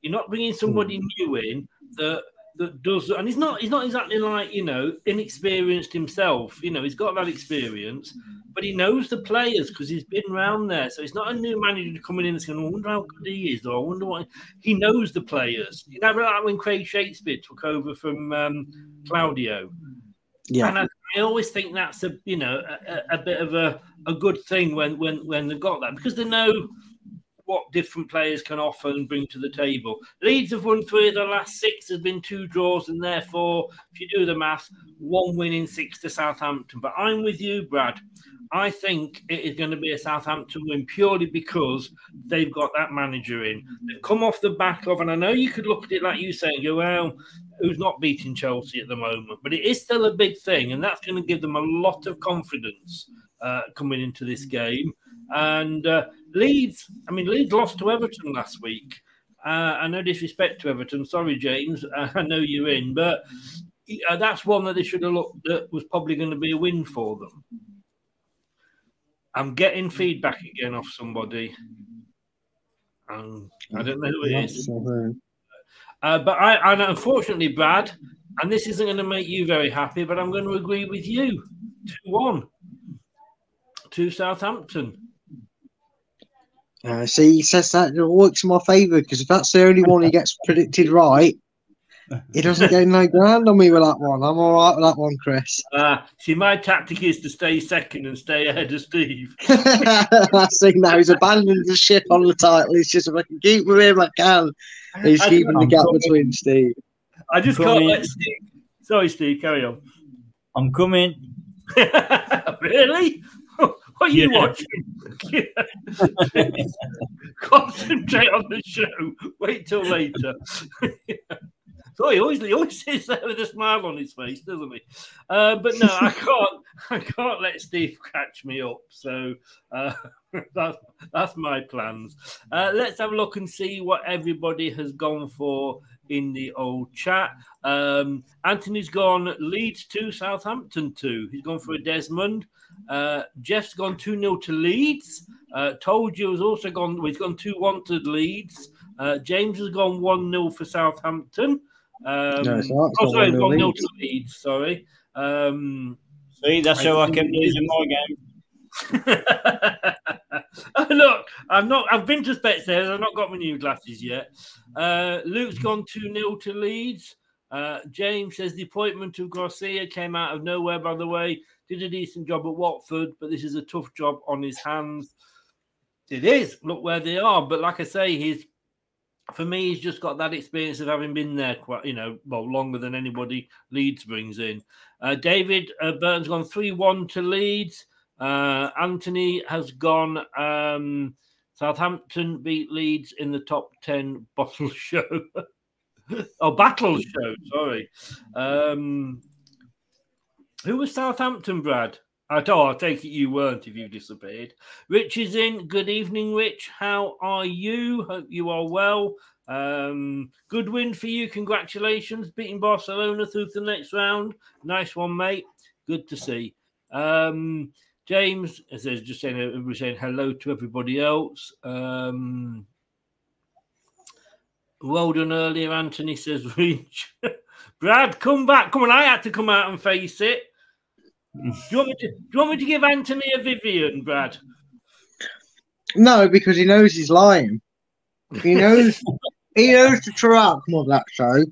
[SPEAKER 8] You're not bringing somebody new in that that does, and he's not he's not exactly like you know inexperienced himself. You know, he's got that experience, but he knows the players because he's been around there. So it's not a new manager coming in and saying, "I wonder how good he is," or "I wonder what." He knows the players. You know, like when Craig Shakespeare took over from um, Claudio.
[SPEAKER 9] Yeah.
[SPEAKER 8] And I, I always think that's a you know a, a- a bit of a, a good thing when when when they got that because they know what different players can offer and bring to the table. Leeds have won three of the last six. There's been two draws, and therefore, if you do the math, one win in six to Southampton. But I'm with you, Brad. I think it is going to be a Southampton win purely because they've got that manager in. They've come off the back of, and I know you could look at it like you say and go, well, who's not beating Chelsea at the moment? But it is still a big thing, and that's going to give them a lot of confidence uh, coming into this game. And uh, Leeds, I mean, Leeds lost to Everton last week. Uh, I no disrespect to Everton. Sorry, James. Uh, I know you're in, but uh, that's one that they should have looked at was probably going to be a win for them. I'm getting feedback again off somebody. Um, I don't know who it is. Uh, but I, and unfortunately, Brad, and this isn't going to make you very happy, but I'm going to agree with you. 2 1 to Southampton.
[SPEAKER 9] Uh, see, he says that it works in my favour because if that's the only one he gets predicted right, he doesn't get no ground on me with that one. I'm all right with that one, Chris.
[SPEAKER 8] Uh, see, my tactic is to stay second and stay ahead of Steve.
[SPEAKER 9] I see now he's abandoned the ship on the title. He's just if I can keep with him, I can. He's
[SPEAKER 8] I-
[SPEAKER 9] keeping the gap
[SPEAKER 8] sorry.
[SPEAKER 9] between Steve.
[SPEAKER 8] I just
[SPEAKER 10] I'm
[SPEAKER 8] can't
[SPEAKER 10] coming.
[SPEAKER 8] let Steve. Sorry, Steve. Carry on.
[SPEAKER 10] I'm coming.
[SPEAKER 8] really? What are you
[SPEAKER 10] Yeah.
[SPEAKER 8] watching? Concentrate on the show. Wait till later. so he always, he always sits there with a smile on his face, doesn't he? Uh, but no, I can't. I can't let Steve catch me up. So uh, that's that's my plans. Uh, let's have a look and see what everybody has gone for in the old chat. Um, Anthony's gone Leeds two, Southampton two. He's gone for a Desmond. Uh, Jeff's gone 2 0 to Leeds. Uh, told you has also gone, well, he's gone 2 1 to Leeds. Uh, James has gone 1 0 for Southampton. Um,
[SPEAKER 9] No, it's not. It's
[SPEAKER 8] oh, sorry,
[SPEAKER 9] 1-0
[SPEAKER 8] 1 0
[SPEAKER 9] Leeds.
[SPEAKER 8] to Leeds. Sorry. Um,
[SPEAKER 10] See, that's how I kept losing my game.
[SPEAKER 8] Look, I'm not. I've been to Specsavers. I've not got my new glasses yet. Uh, Luke's gone two 0 to Leeds. Uh, James says the appointment of Garcia came out of nowhere. By the way, did a decent job at Watford, but this is a tough job on his hands. It is. Look where they are. But like I say, he's for me. He's just got that experience of having been there quite, you know, well, longer than anybody Leeds brings in. Uh, David uh, Burton's gone three one to Leeds. Uh, Anthony has gone. Um, Southampton beat Leeds in the top ten bottle show. oh, battle show. Sorry. Um, who was Southampton, Brad? I oh, I'll take it you weren't if you disappeared. Rich is in. Good evening, Rich. How are you? Hope you are well. Um, good win for you. Congratulations. Beating Barcelona through to the next round. Nice one, mate. Good to see. Um, James says just saying everybody saying hello to everybody else. Um, well done earlier, Anthony says Reach. Brad, come back. Come on, I had to come out and face it. Do you want me to, do you want me to give Anthony a Vivian, Brad?
[SPEAKER 9] No, because he knows he's lying. He knows he knows the outcome of that show.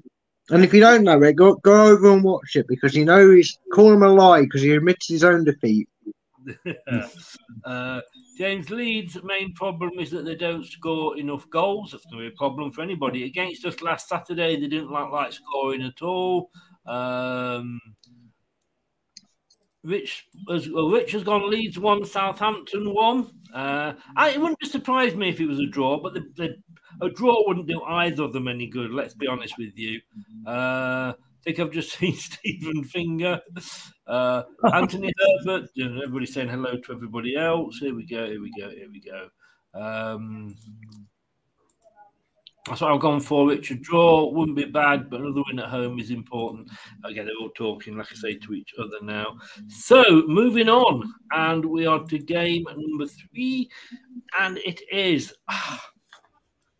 [SPEAKER 9] And if you don't know it, go go over and watch it because you know he's calling him a lie because he admits his own defeat.
[SPEAKER 8] uh, James Leeds' main problem is that they don't score enough goals. That's going to be a problem for anybody. Against us last Saturday, they didn't like, like scoring at all. Um, Rich has, well, Rich has gone Leeds one, Southampton one. Uh, I, it wouldn't surprise me if it was a draw, but the, the, a draw wouldn't do either of them any good. Let's be honest with you. Uh, I think I've just seen Stephen Finger, uh, Anthony Herbert. and Everybody's saying hello to everybody else. Here we go. Here we go. Here we go. Um, that's what I've gone for. Richard draw wouldn't be bad, but another win at home is important. Again, they're all talking, like I say, to each other now. So moving on, and we are to game number three, and it is ah,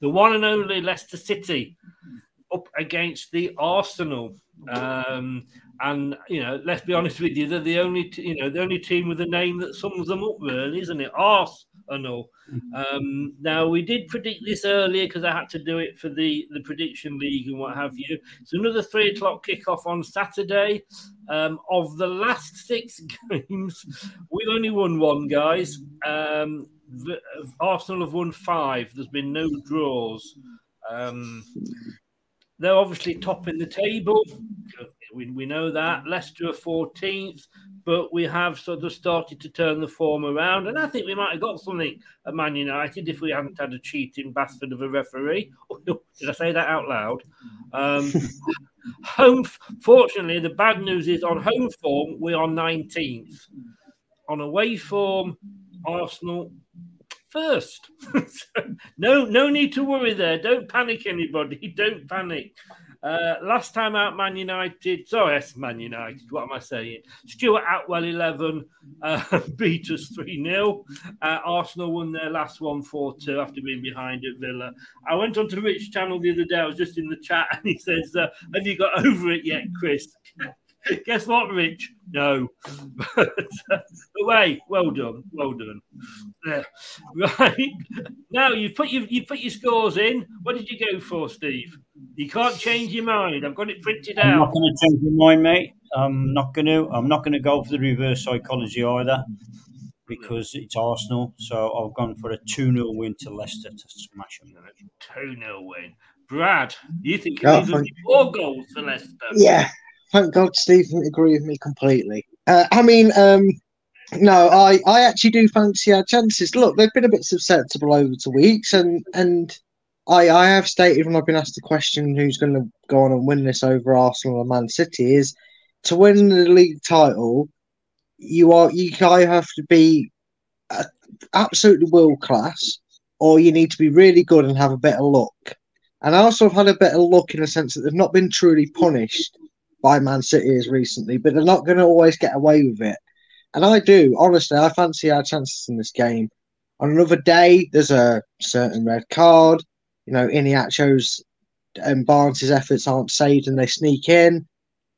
[SPEAKER 8] the one and only Leicester City up against the Arsenal. Um, and you know, let's be honest with you, they're the only t- you know the only team with a name that sums them up, really, isn't it? Arsenal. Um, now we did predict this earlier because I had to do it for the the prediction league and what have you. It's another three o'clock kickoff on Saturday. Um, of the last six games, we've only won one, guys. Um, the- Arsenal have won five. There's been no draws. Um, they're obviously top in the table. We, we know that. Leicester are 14th, but we have sort of started to turn the form around. And I think we might have got something at Man United if we hadn't had a cheating bastard of a referee. Did I say that out loud? Um, home, fortunately, the bad news is on home form, we are 19th. On away form, Arsenal first. no, no need to worry there. Don't panic, anybody. Don't panic. Uh, last time out, Man United. Sorry, that's Man United. What am I saying? Stuart Atwell 11 uh, beat us 3 0. Uh, Arsenal won their last one 4 2 after being behind at Villa. I went on to Rich channel the other day. I was just in the chat and he says, uh, Have you got over it yet, Chris? Guess what, Rich? No. but, uh, away. Well done. Well done. Yeah. Right. Now you've put your you put your scores in. What did you go for, Steve? You can't change your mind. I've got it printed out.
[SPEAKER 10] I'm not going to change my mind, mate. I'm not going to. I'm not going to go for the reverse psychology either because it's Arsenal. So I've gone for a 2 0 win to Leicester to smash them.
[SPEAKER 8] 2 0 win. Brad, you think
[SPEAKER 9] Oh,
[SPEAKER 8] it needs
[SPEAKER 9] thank-
[SPEAKER 8] four goals for Leicester?
[SPEAKER 9] Yeah, thank God Stephen agree with me completely. Uh, I mean, um, no, I, I actually do fancy our chances. Look, they've been a bit susceptible over the weeks, and and I I have stated when I've been asked the question who's going to go on and win this over Arsenal and Man City is to win the league title. You are you have to be uh, absolutely world class, or you need to be really good and have a bit of luck. And I also have had a bit of luck in the sense that they've not been truly punished by Man City as recently, but they're not going to always get away with it. And I do, honestly, I fancy our chances in this game. On another day, there's a certain red card. You know, Iheanacho's and Barnes' efforts aren't saved and they sneak in.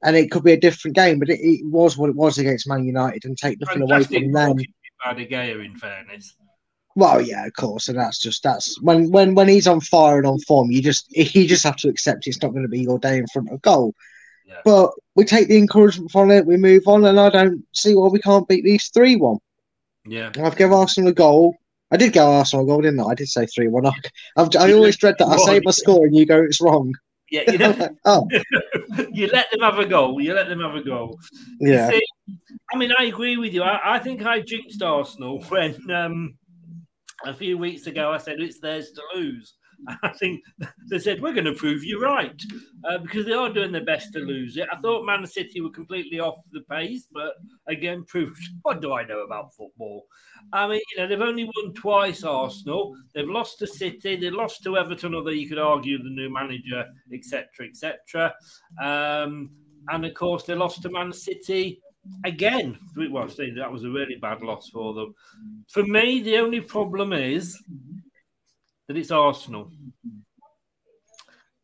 [SPEAKER 9] And it could be a different game, but it, it was what it was against Man United and take nothing away from them.
[SPEAKER 8] goalkeeping by De Gea, in fairness.
[SPEAKER 9] Well, yeah, of course, and that's just that's when when when he's on fire and on form, you just you just have to accept it's not going to be your day in front of goal. But we take the encouragement from it, we move on, and I don't see why we can't beat these three one.
[SPEAKER 8] Yeah.
[SPEAKER 9] I've given Arsenal a goal. I did go Arsenal a goal, didn't I? I did say three one. I, I've, always dread that I say my score and you go it's wrong.
[SPEAKER 8] Yeah, you, know,
[SPEAKER 9] Oh,
[SPEAKER 8] you let them have a goal. You let them have a goal.
[SPEAKER 9] Yeah.
[SPEAKER 8] see, I mean, I agree with you. I, I think I jinxed Arsenal when um, a few weeks ago I said it's theirs to lose. I think they said we're going to prove you right uh, because they are doing their best to lose it. I thought Man City were completely off the pace, but again, proved what do I know about football? I mean, you know, they've only won twice. Arsenal, they've lost to City, they lost to Everton, although you could argue the new manager, etc., etc. Um, and of course, they lost to Man City again. Well, that was a really bad loss for them. For me, the only problem is that it's Arsenal.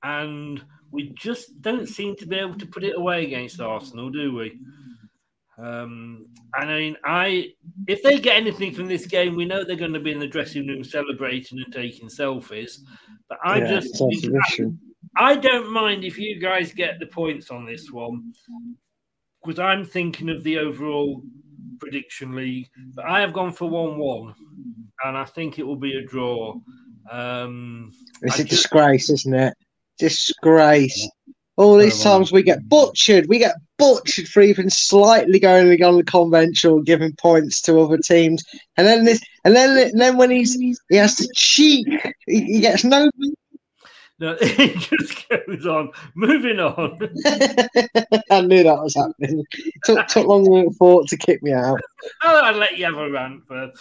[SPEAKER 8] And we just don't seem to be able to put it away against Arsenal, do we? Um, and I mean, I if they get anything from this game, we know they're going to be in the dressing room celebrating and taking selfies. But I
[SPEAKER 9] Yeah,
[SPEAKER 8] just
[SPEAKER 9] I,
[SPEAKER 8] I don't mind if you guys get the points on this one because I'm thinking of the overall prediction league. But I have gone for one-one, and I think it will be a draw. Um,
[SPEAKER 9] it's
[SPEAKER 8] I
[SPEAKER 9] a
[SPEAKER 8] just-
[SPEAKER 9] disgrace, isn't it? Disgrace. All these times we get butchered, we get butchered for even slightly going on the conventional, giving points to other teams, and then this, and then and then when he's he has to cheat, he, he gets no.
[SPEAKER 8] No, it just goes on. Moving on.
[SPEAKER 9] I knew that was happening. took took longer than thought to kick me out.
[SPEAKER 8] I'll let you have a rant first.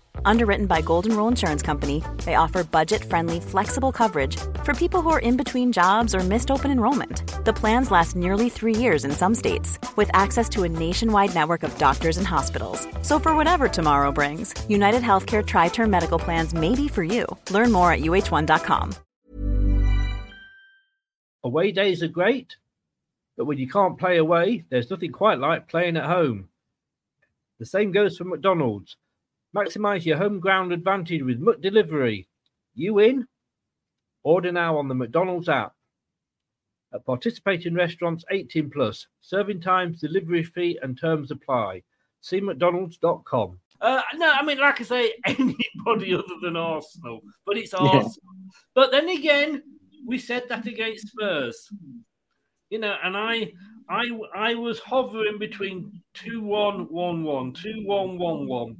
[SPEAKER 11] Underwritten by Golden Rule Insurance Company, they offer budget friendly, flexible coverage for people who are in between jobs or missed open enrollment. The plans last nearly three years in some states, with access to a nationwide network of doctors and hospitals. So, for whatever tomorrow brings, United Healthcare Tri Term Medical Plans may be for you. Learn more at uh1.com.
[SPEAKER 8] Away days are great, but when you can't play away, there's nothing quite like playing at home. The same goes for McDonald's. Maximize your home ground advantage with McDelivery. You in? Order now on the McDonald's app. At participating restaurants 18 plus, serving times, delivery fee, and terms apply. See McDonald's.com. Uh, no, I mean, like I say, anybody other than Arsenal, but it's
[SPEAKER 9] Yeah.
[SPEAKER 8] Arsenal. But then again, we said that against Spurs, you know, and I, I, I was hovering between two one one one, two one one one,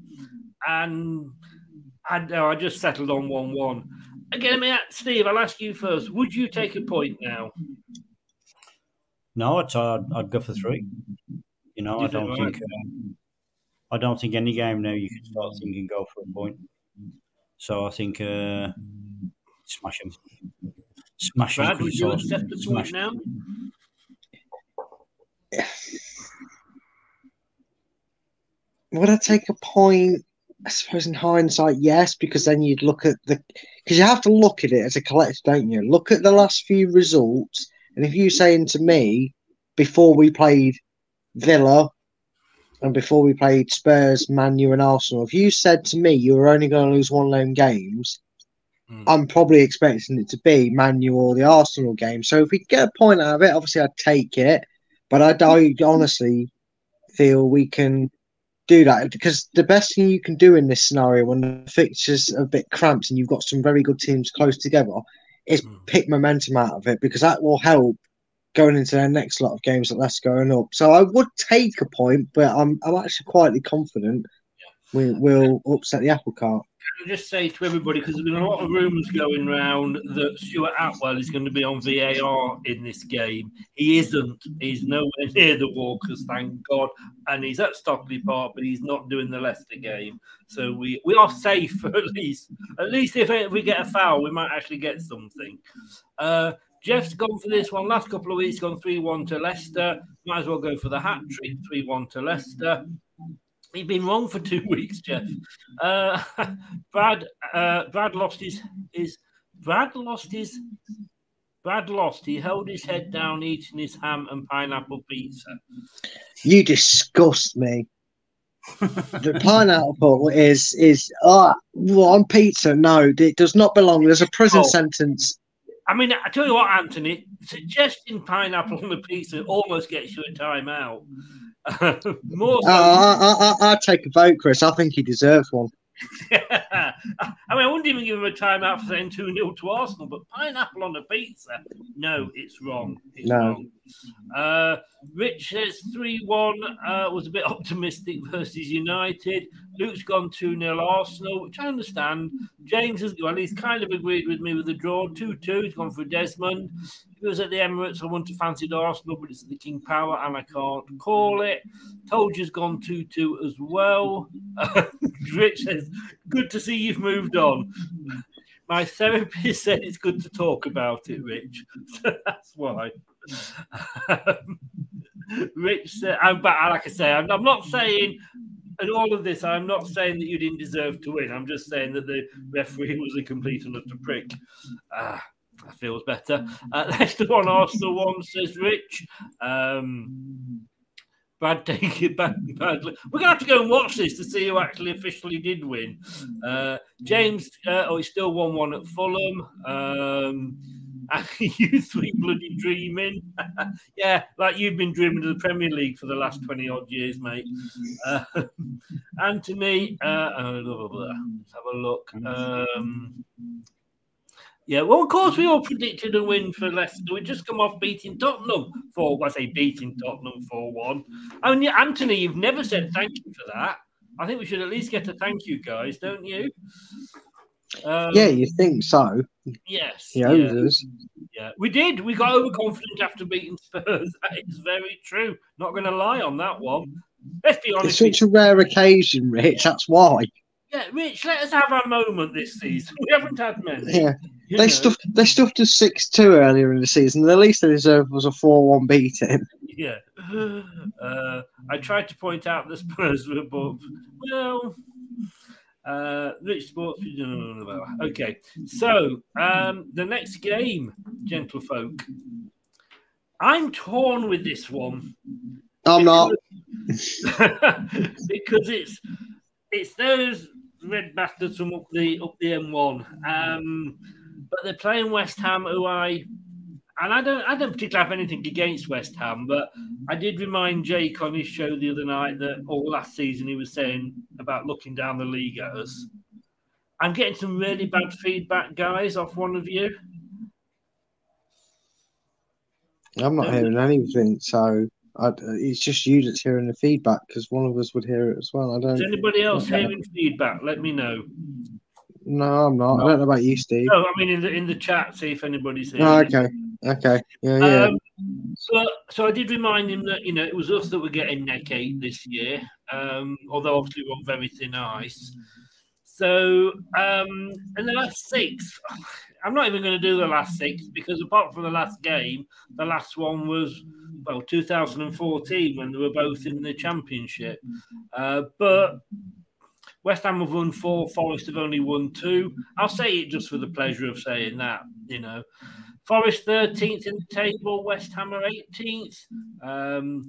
[SPEAKER 8] and I, no, I just settled on one one. Again, I mean, Steve, I'll ask you first. Would you take a point now?
[SPEAKER 10] No, I'd, I'd, I'd go for three. You know,
[SPEAKER 8] You
[SPEAKER 10] I don't
[SPEAKER 8] right.
[SPEAKER 10] think um, I don't think any game now you can start thinking go for a point. So I think uh, smash them, smash them.
[SPEAKER 8] Brad, would you accept the point
[SPEAKER 10] smash
[SPEAKER 8] now?
[SPEAKER 9] Would I take a point? I suppose in hindsight, yes, because then you'd look at the because you have to look at it as a collective, don't you? Look at the last few results, and if you're saying to me before we played Villa and before we played Spurs, Man U, and Arsenal, if you said to me you were only going to lose one them games, hmm. I'm probably expecting it to be Manu or the Arsenal game. So if we get a point out of it, obviously I'd take it. But I, I honestly feel we can do that because the best thing you can do in this scenario when the fixtures are a bit cramped and you've got some very good teams close together is hmm. pick momentum out of it because that will help going into their next lot of games that that's going up. So I would take a point, but I'm I'm actually quietly confident we will upset the apple cart.
[SPEAKER 8] Can I just say to everybody, because there's been a lot of rumours going around that Stuart Atwell is going to be on VAR in this game. He isn't. He's nowhere near the Walkers, thank God. And he's at Stockley Park, but he's not doing the Leicester game. So we, we are safe at least. At least if, if we get a foul, we might actually get something. Uh, Jeff's gone for this one. Last couple of weeks, gone 3 1 to Leicester. Might as well go for the hat trick 3 1 to Leicester. He's been wrong for two weeks, Jeff. Uh, Brad, uh, Brad lost his his Brad lost his Brad lost. He held his head down, eating his ham and pineapple pizza.
[SPEAKER 9] You disgust me. the pineapple is is oh, on pizza. No, it does not belong. There's a prison
[SPEAKER 8] Oh.
[SPEAKER 9] sentence.
[SPEAKER 8] I mean, I tell you what, Anthony, suggesting pineapple on the pizza almost gets you a timeout. More uh, so,
[SPEAKER 9] Oh, I, I, I, I'd take a vote, Chris. I think he deserves one.
[SPEAKER 8] I mean, I wouldn't even give him a timeout for saying 2 0 to Arsenal, but pineapple on a pizza? No, it's wrong. It's
[SPEAKER 9] No.
[SPEAKER 8] wrong. Uh, Rich says 3 1 uh, was a bit optimistic versus United. Luke's gone 2 0 Arsenal, which I understand. James has, well, he's kind of agreed with me with the draw 2 2. He's gone for Desmond. If it was at the Emirates, I wouldn't have fancied Arsenal, but it's at the King Power and I can't call it. Told you's gone 2 2 as well. Rich says, Good to see you've moved on. My therapist said it's good to talk about it, Rich. So that's why. Rich said, I'm, but like I say, I'm, I'm not saying in all of this, I'm not saying that you didn't deserve to win. I'm just saying that the referee was a complete and utter prick. Ah, that feels better. Uh, Leicester one, Arsenal one, says Rich. Um, Brad, take it back badly. We're to have to go and watch this to see who actually officially did win. Uh, James, uh, oh, he's still 1 1 at Fulham. Um, you three bloody dreaming. yeah, like you've been dreaming of the Premier League for the last 20 odd years, mate. Uh, Anthony, uh, blah, blah, blah. let's have a look. Um, yeah, well, of course, we all predicted a win for Leicester. We just come off beating Tottenham for, I say beating Tottenham 4 1. And yeah, Anthony, you've never said thank you for that. I think we should at least get a thank you, guys, don't you? Um,
[SPEAKER 9] yeah, you think so?
[SPEAKER 8] Yes. Yeah. Yeah, we did. We got overconfident after beating Spurs. That is very true. Not going to lie on that one. Let's be honest.
[SPEAKER 9] It's such a rare occasion, Rich. That's why.
[SPEAKER 8] Yeah, Rich, let us have our moment this season. We haven't had many.
[SPEAKER 9] Yeah. They stuffed they stuffed us six two earlier in the season. The least they deserved was a four one beating.
[SPEAKER 8] Yeah. Uh, I tried to point out the Spurs were above. Well, uh, Rich Sports. Okay. So, um, the next game, gentlefolk. I'm torn with this one.
[SPEAKER 9] I'm not.
[SPEAKER 8] because it's it's those red bastards from up the up the M1. Um, but they're playing West Ham, who I and I don't I don't particularly have anything against West Ham, but I did remind Jake on his show the other night that all last season he was saying about looking down the league at us. I'm getting some really bad feedback, guys, off one of you.
[SPEAKER 9] I'm not hearing anything, so I, it's just you that's hearing the feedback because one of us would hear it as well. I don't.
[SPEAKER 8] Is anybody else hearing feedback? Let me know.
[SPEAKER 9] No, I'm not. I don't know about you, Steve.
[SPEAKER 8] No, I mean in the in the chat, see if anybody's hearing.
[SPEAKER 9] Oh, okay. Okay. Yeah, yeah.
[SPEAKER 8] Um, so, so I did remind him that you know it was us that were getting neck eight this year, um, although obviously we're on very thin ice. So, um, in the last six, I'm not even going to do the last six because apart from the last game, the last one was well 2014 when they were both in the championship. Uh, but West Ham have won four, Forest have only won two. I'll say it just for the pleasure of saying that, you know. Forest 13th in the table, West Ham are 18th. Um,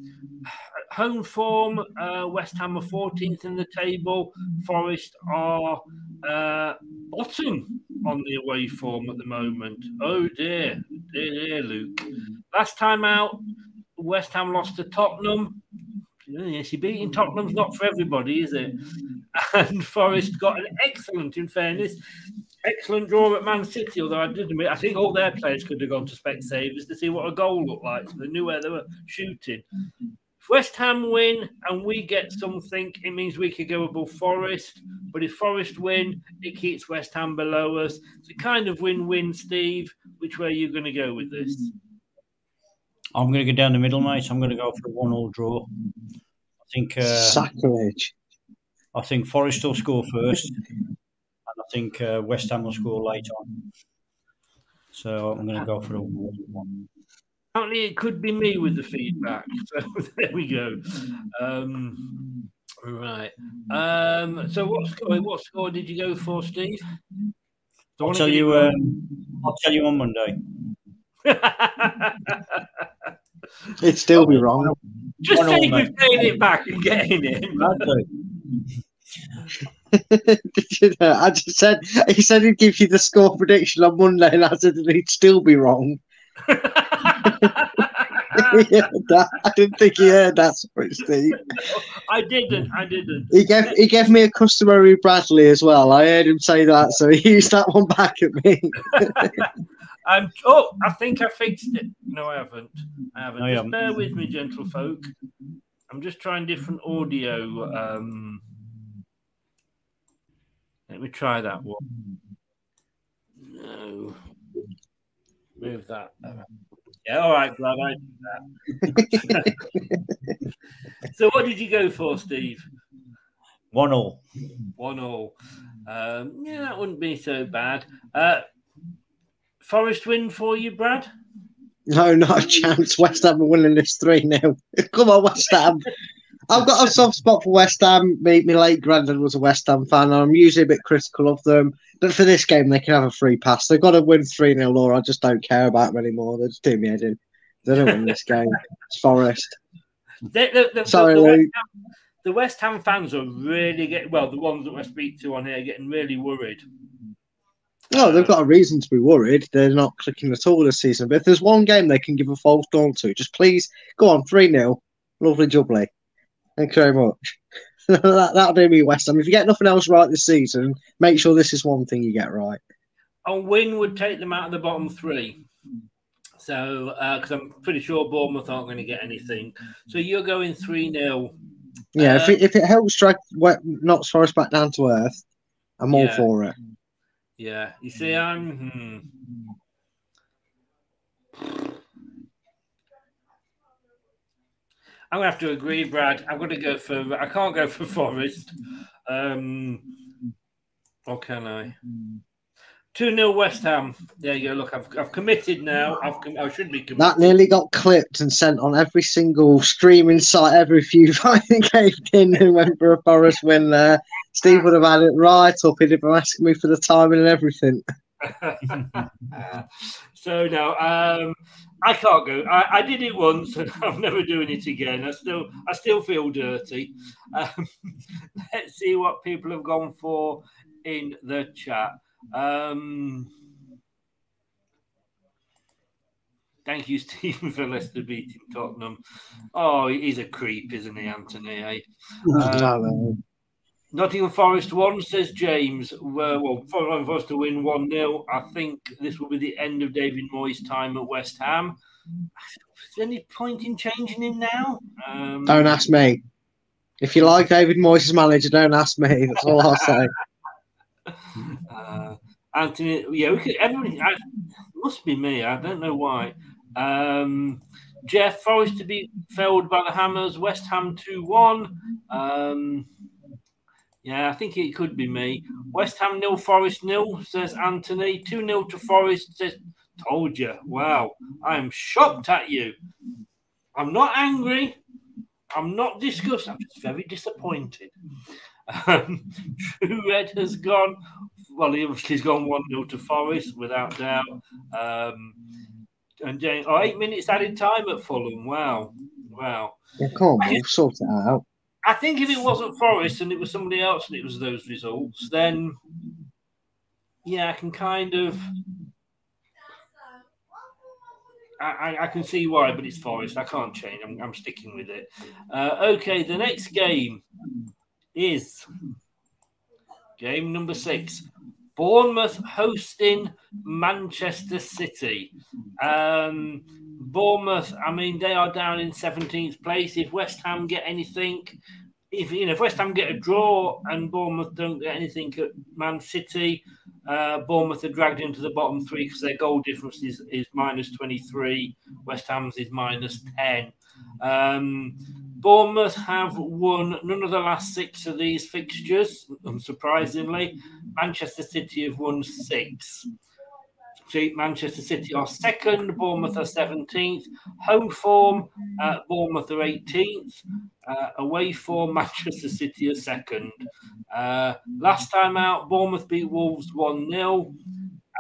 [SPEAKER 8] home form, uh, West Ham are 14th in the table, Forest are uh, bottom on the away form at the moment. Oh dear, dear, dear, Luke. Last time out, West Ham lost to Tottenham. Yes, you beating Tottenham's not for everybody, is it? And Forest got an excellent, in fairness, excellent draw at Man City. Although I did admit, I think all their players could have gone to Specsavers to see what a goal looked like, so they knew where they were shooting. If West Ham win and we get something, it means we could go above Forest. But if Forest win, it keeps West Ham below us. It's a kind of win-win, Steve. Which way are you going to go with this?
[SPEAKER 10] I'm going to go down the middle, mate. I'm going to go for a one-all draw. I think uh,
[SPEAKER 9] Sacrilege.
[SPEAKER 10] I think Forest will score first, and I think uh, West Ham will score late on. So I'm going to go for a one.
[SPEAKER 8] Apparently, it could be me with the feedback. So there we go. Um, right. Um, so what score? What score did you go for, Steve? Don't
[SPEAKER 10] I'll tell you. Um, I'll tell you on Monday.
[SPEAKER 9] It'd still be wrong.
[SPEAKER 8] Just
[SPEAKER 10] One all,
[SPEAKER 8] say
[SPEAKER 10] mate.
[SPEAKER 8] you're playing it back and getting it.
[SPEAKER 9] Did you know? I just said he said he'd give you the score prediction on Monday, and I said that he'd still be wrong. That. I didn't think he heard that, sorry, Steve.
[SPEAKER 8] I didn't. I didn't.
[SPEAKER 9] He gave he gave me a customary Bradley as well. I heard him say that, so he used that one back at me.
[SPEAKER 8] I'm, oh, I think I fixed it. No, I haven't. I haven't.
[SPEAKER 10] No,
[SPEAKER 8] just
[SPEAKER 10] haven't.
[SPEAKER 8] bear with me, gentle folk. I'm just trying different audio. Um, let me try that one. No. Move that. Yeah, all right, Brad. I did that. so, what did you go for, Steve?
[SPEAKER 10] One all.
[SPEAKER 8] One all. Um, yeah, that wouldn't be so bad. Uh, Forest win for you, Brad?
[SPEAKER 9] No, not a chance. West Ham are winning this 3 0. Come on, West Ham. I've got a soft spot for West Ham. Me, my late granddad was a West Ham fan. and I'm usually a bit critical of them. But for this game, they can have a free pass. They've got to win 3 0, or I just don't care about them anymore. They're just doing me head in. They don't win this game. It's Forest.
[SPEAKER 8] The, the, the,
[SPEAKER 9] Sorry,
[SPEAKER 8] the, West. Ham, the West Ham fans are really getting well. The ones that I speak to on here are getting really worried.
[SPEAKER 9] No, they've got a reason to be worried. They're not clicking at all this season. But if there's one game they can give a false dawn to, just please go on 3 0. Lovely jubbly. Thank you very much. that, that'll do me, West Ham. If you get nothing else right this season, make sure this is one thing you get right.
[SPEAKER 8] A win would take them out of the bottom three. So, because I'm pretty sure Bournemouth aren't going to get anything. So you're going 3 0.
[SPEAKER 9] Yeah, if,
[SPEAKER 8] Uh,
[SPEAKER 9] it, if it helps drag Notts Forest back down to earth, I'm all for it.
[SPEAKER 8] Yeah, you see, I'm. Hmm. I'm gonna have to agree, Brad. I'm gonna go for. I can't go for Forest. Um, or can I? Two 0 West Ham. There you go. Look, I've, I've committed now. I've com- I should be committed.
[SPEAKER 9] That nearly got clipped and sent on every single streaming site every few finally caved in and went for a Forest win there. Steve would have had it right up. He'd have been asking me for the timing and everything.
[SPEAKER 8] so no, um, I can't go. I, I did it once, and I'm never doing it again. I still, I still feel dirty. Um, let's see what people have gone for in the chat. Um, thank you, Stephen, for Leicester beating Tottenham. Oh, he's a creep, isn't he, Anthony? eh?
[SPEAKER 9] No, no.
[SPEAKER 8] Nottingham Forest one says James. Well, well Nottingham Forest to win one 0 I think this will be the end of David Moyes' time at West Ham. Is there any point in changing him now? Um,
[SPEAKER 9] Don't ask me. If you like David Moyes as manager, don't ask me. That's all I'll say.
[SPEAKER 8] Uh, Anthony, yeah, we could. Everybody, I, must be me. I don't know why. Um, Jeff Forest to be felled by the Hammers. West Ham two one. Um, yeah, I think it could be me. West Ham nil, Forest nil. Says Anthony. Two 0 to Forest. Says told you. Wow, I am shocked at you. I'm not angry. I'm not disgusted. I'm just very disappointed. Um, True Red has gone. Well, he obviously has gone 1 0 to Forest without doubt. Um, and James, oh, eight minutes added time at Fulham. Wow. Wow.
[SPEAKER 9] Yeah, come on, we'll sort it out.
[SPEAKER 8] I think if it wasn't Forest and it was somebody else and it was those results, then yeah, I can kind of. I, I, can see why, but it's Forest. I can't change. I'm, I'm sticking with it. Uh, okay, the next game is game number six. Bournemouth hosting Manchester City. Um, Bournemouth, I mean, they are down in 17th place. If West Ham get anything, if you know if West Ham get a draw and Bournemouth don't get anything at Man City, uh, Bournemouth are dragged into the bottom three because their goal difference is, is minus 23. West Ham's is minus 10. Um, Bournemouth have won none of the last six of these fixtures, unsurprisingly. Manchester City have won six. Manchester City are second, Bournemouth are 17th. Home form, uh, Bournemouth are 18th. Uh, away form, Manchester City are second. Uh, last time out, Bournemouth beat Wolves 1 0.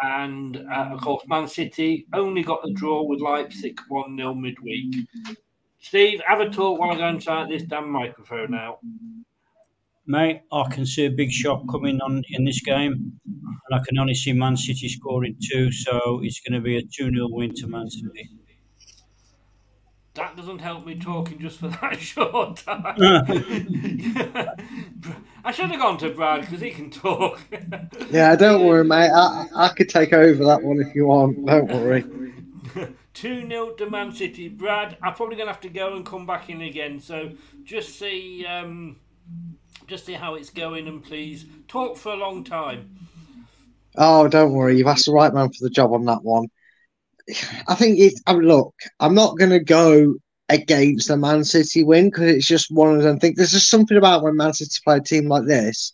[SPEAKER 8] And uh, of course, Man City only got a draw with Leipzig 1 0 midweek. Steve, have a talk while I go inside this damn microphone out.
[SPEAKER 10] Mate, I can see a big shock coming on in this game, and I can only see Man City scoring two, so it's going to be a 2 0 win to Man City.
[SPEAKER 8] That doesn't help me talking just for that short time. I should have gone to Brad because he can talk.
[SPEAKER 9] yeah, don't worry, mate. I, I could take over that one if you want. Don't worry.
[SPEAKER 8] 2 0 to Man City. Brad, I'm probably going to have to go and come back in again. So just see. Um, just see how it's going, and please talk for a long time.
[SPEAKER 9] Oh, don't worry, you've asked the right man for the job on that one. I think it. I mean, look, I'm not going to go against the Man City win because it's just one of them things. There's just something about when Man City play a team like this,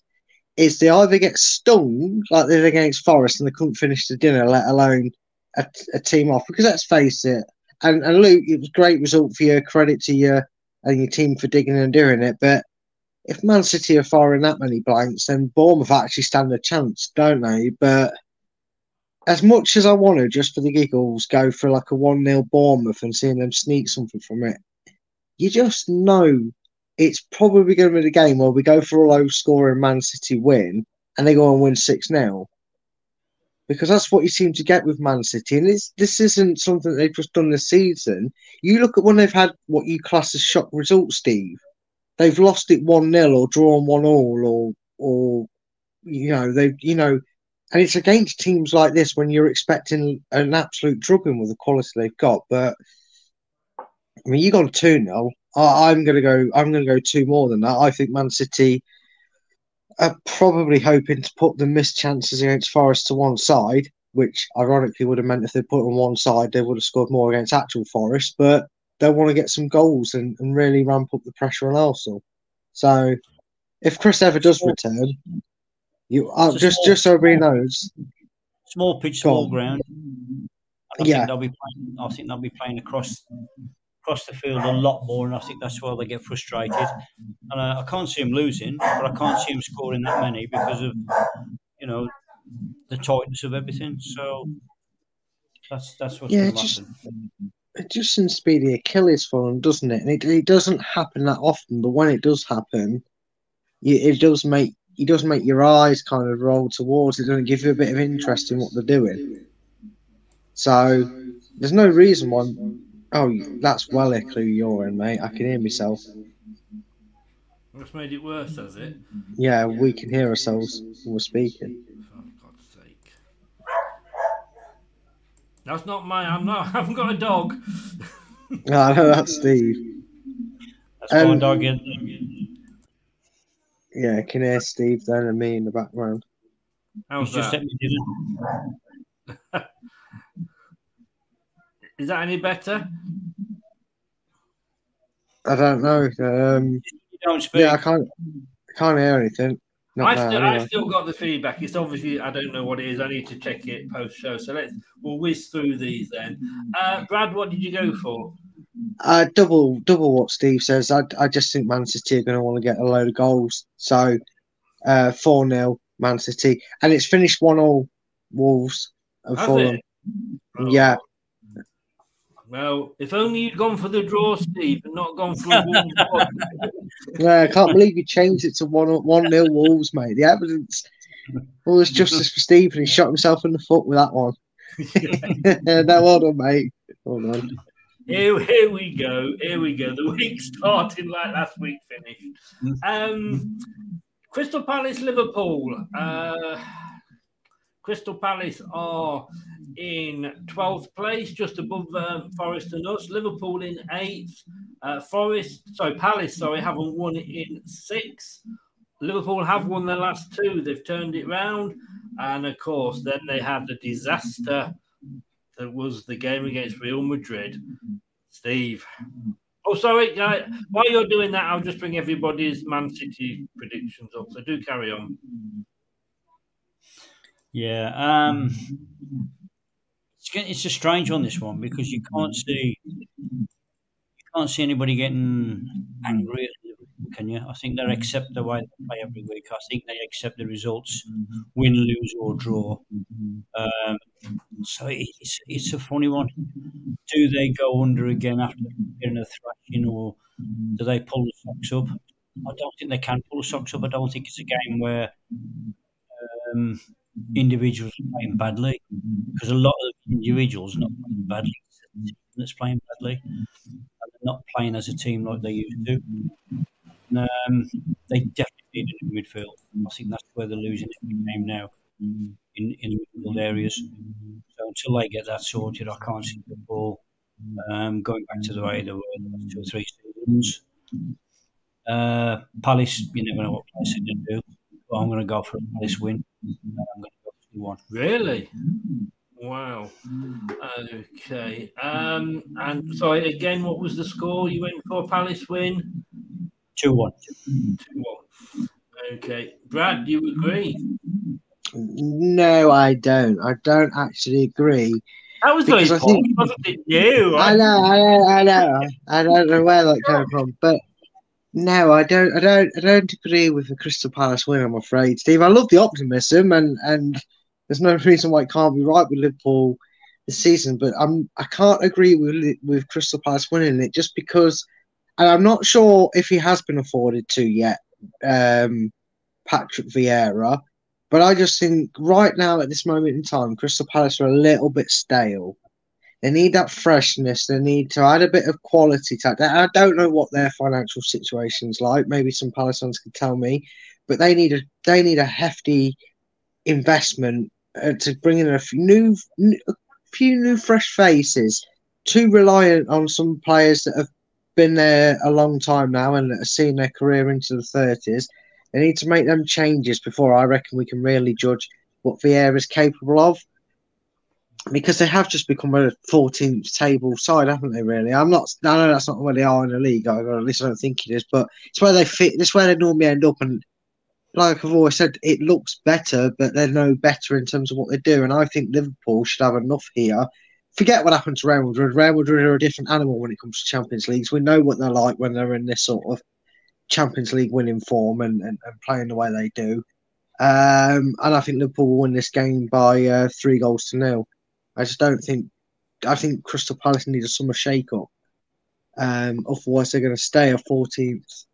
[SPEAKER 9] is they either get stung like they did against Forest and they couldn't finish the dinner, let alone a, a team off. Because let's face it, and, and Luke, it was great result for you. Credit to you and your team for digging and doing it, but if Man City are firing that many blanks, then Bournemouth actually stand a chance, don't they? But as much as I want to, just for the giggles, go for like a 1 0 Bournemouth and seeing them sneak something from it, you just know it's probably going to be the game where we go for a low scoring Man City win and they go and win 6 0. Because that's what you seem to get with Man City. And this isn't something they've just done this season. You look at when they've had what you class as shock results, Steve they've lost it one 0 or drawn one all or or you know they you know and it's against teams like this when you're expecting an absolute drubbing with the quality they've got. But I mean, you got two 0 I'm going to go. I'm going to go two more than that. I think Man City are probably hoping to put the missed chances against Forest to one side, which ironically would have meant if they put on one side, they would have scored more against actual Forest. But they'll want to get some goals and, and really ramp up the pressure on Arsenal. So if Chris ever does return, you uh, just small, just so everybody knows,
[SPEAKER 10] small pitch, small ground. I yeah, think they'll be playing, I think they'll be playing across across the field a lot more, and I think that's why they get frustrated. And uh, I can't see them losing, but I can't see them scoring that many because of you know the tightness of everything. So that's that's what's
[SPEAKER 9] yeah, just, it just seems to be the Achilles for them, doesn't it? And it, it doesn't happen that often, but when it does happen, it does make it does make your eyes kind of roll towards it. Doesn't give you a bit of interest in what they're doing. So there's no reason why. Oh, that's well echo you're in, mate. I can hear myself.
[SPEAKER 8] What's made it worse, has it?
[SPEAKER 9] Yeah, we can hear ourselves when we're speaking.
[SPEAKER 8] That's not my. I'm not. I haven't got a dog.
[SPEAKER 9] no, I know that's Steve.
[SPEAKER 10] That's um, my dog. In.
[SPEAKER 9] Yeah, I can hear Steve then and me in the background.
[SPEAKER 8] How's
[SPEAKER 10] He's
[SPEAKER 8] that? Is that any better?
[SPEAKER 9] I don't know. Um,
[SPEAKER 10] you don't speak.
[SPEAKER 9] Yeah, I can't. I can't hear anything.
[SPEAKER 8] I still, anyway. I still got the feedback. It's obviously I don't know what it is. I need to check it post show. So let's we'll whiz through these then. Uh, Brad, what did you go for?
[SPEAKER 9] Uh, double double what Steve says. I, I just think Man City are going to want to get a load of goals. So uh, four uh, 0 Man City, and it's finished one all Wolves and Fulham. Yeah,
[SPEAKER 8] well, if only you'd gone for the draw, Steve, and not gone for a
[SPEAKER 9] Yeah, I can't believe you changed it to one one nil Wolves, mate. The evidence, All this justice for Steve, and he shot himself in the foot with that one. no, well done, mate. Well done.
[SPEAKER 8] Here, here we go. Here we go. The week starting like last week finished. Um, Crystal Palace, Liverpool. Uh, Crystal Palace are in 12th place, just above um, Forest and us. Liverpool in eighth. Uh, Forest, sorry, Palace, sorry, haven't won in six. Liverpool have won their last two. They've turned it round. And of course, then they had the disaster that was the game against Real Madrid. Steve. Oh, sorry. While you're doing that, I'll just bring everybody's Man City predictions up. So do carry on.
[SPEAKER 10] Yeah. Um, it's, it's a strange one, this one, because you can't mm. see you can't see anybody getting angry at Liverpool, can you? I think they mm. accept the way they play every week. I think they accept the results, mm-hmm. win, lose, or draw. Mm-hmm. Um, so it's it's a funny one. Do they go under again after getting a thrashing, or mm-hmm. do they pull the socks up? I don't think they can pull the socks up. I don't think it's a game where um, Mm-hmm. individuals playing badly mm-hmm. because a lot of individuals are not mm-hmm. playing badly. It's the team that's playing badly, and they're not playing as a team like they used to. And, um, they definitely need a new midfield. I think that's where they're losing every game now in in midfield areas. So until they get that sorted, I can't see the ball um, going back to the way they were the last two or three seasons. Uh, Palace, you never know what Palace are going to do. But I'm going to go for a Palace win. I'm going to go two one.
[SPEAKER 8] Really? Wow. Okay. Um, and sorry, again, what was the score you went for? Palace win?
[SPEAKER 10] 2 1.
[SPEAKER 8] 2 1. Okay. Brad, do you agree?
[SPEAKER 9] No, I don't. I don't actually agree.
[SPEAKER 8] That was very
[SPEAKER 9] Because I
[SPEAKER 8] posh,
[SPEAKER 9] think-
[SPEAKER 8] wasn't it? You.
[SPEAKER 9] I know, I know, I know. I don't know where that came from, but no, I don't, I don't, I don't agree with the Crystal Palace win. I'm afraid, Steve. I love the optimism, and and there's no reason why it can't be right with Liverpool this season. But I'm, I can't agree with with Crystal Palace winning it just because, and I'm not sure if he has been afforded to yet, um, Patrick Vieira. But I just think right now at this moment in time, Crystal Palace are a little bit stale. They need that freshness. They need to add a bit of quality to that. I don't know what their financial situation's like. Maybe some Palace fans can tell me, but they need a they need a hefty investment uh, to bring in a few new, new a few new fresh faces. Too reliant on some players that have been there a long time now and that have seen their career into the thirties. They need to make them changes before I reckon we can really judge what Vieira is capable of because they have just become a 14th table side, haven't they? Really, I'm not. I know that's not where they are in the league. Or at least I don't think it is. But it's where they fit. It's where they normally end up. And like I've always said, it looks better, but they're no better in terms of what they do. And I think Liverpool should have enough here. Forget what happened to Real Madrid. Real Madrid are a different animal when it comes to Champions Leagues. We know what they're like when they're in this sort of Champions League winning form and, and, and playing the way they do. Um, and I think Liverpool will win this game by uh, three goals to nil. I just don't think. I think Crystal Palace need a summer shake-up. Um, otherwise, they're going to stay a 14th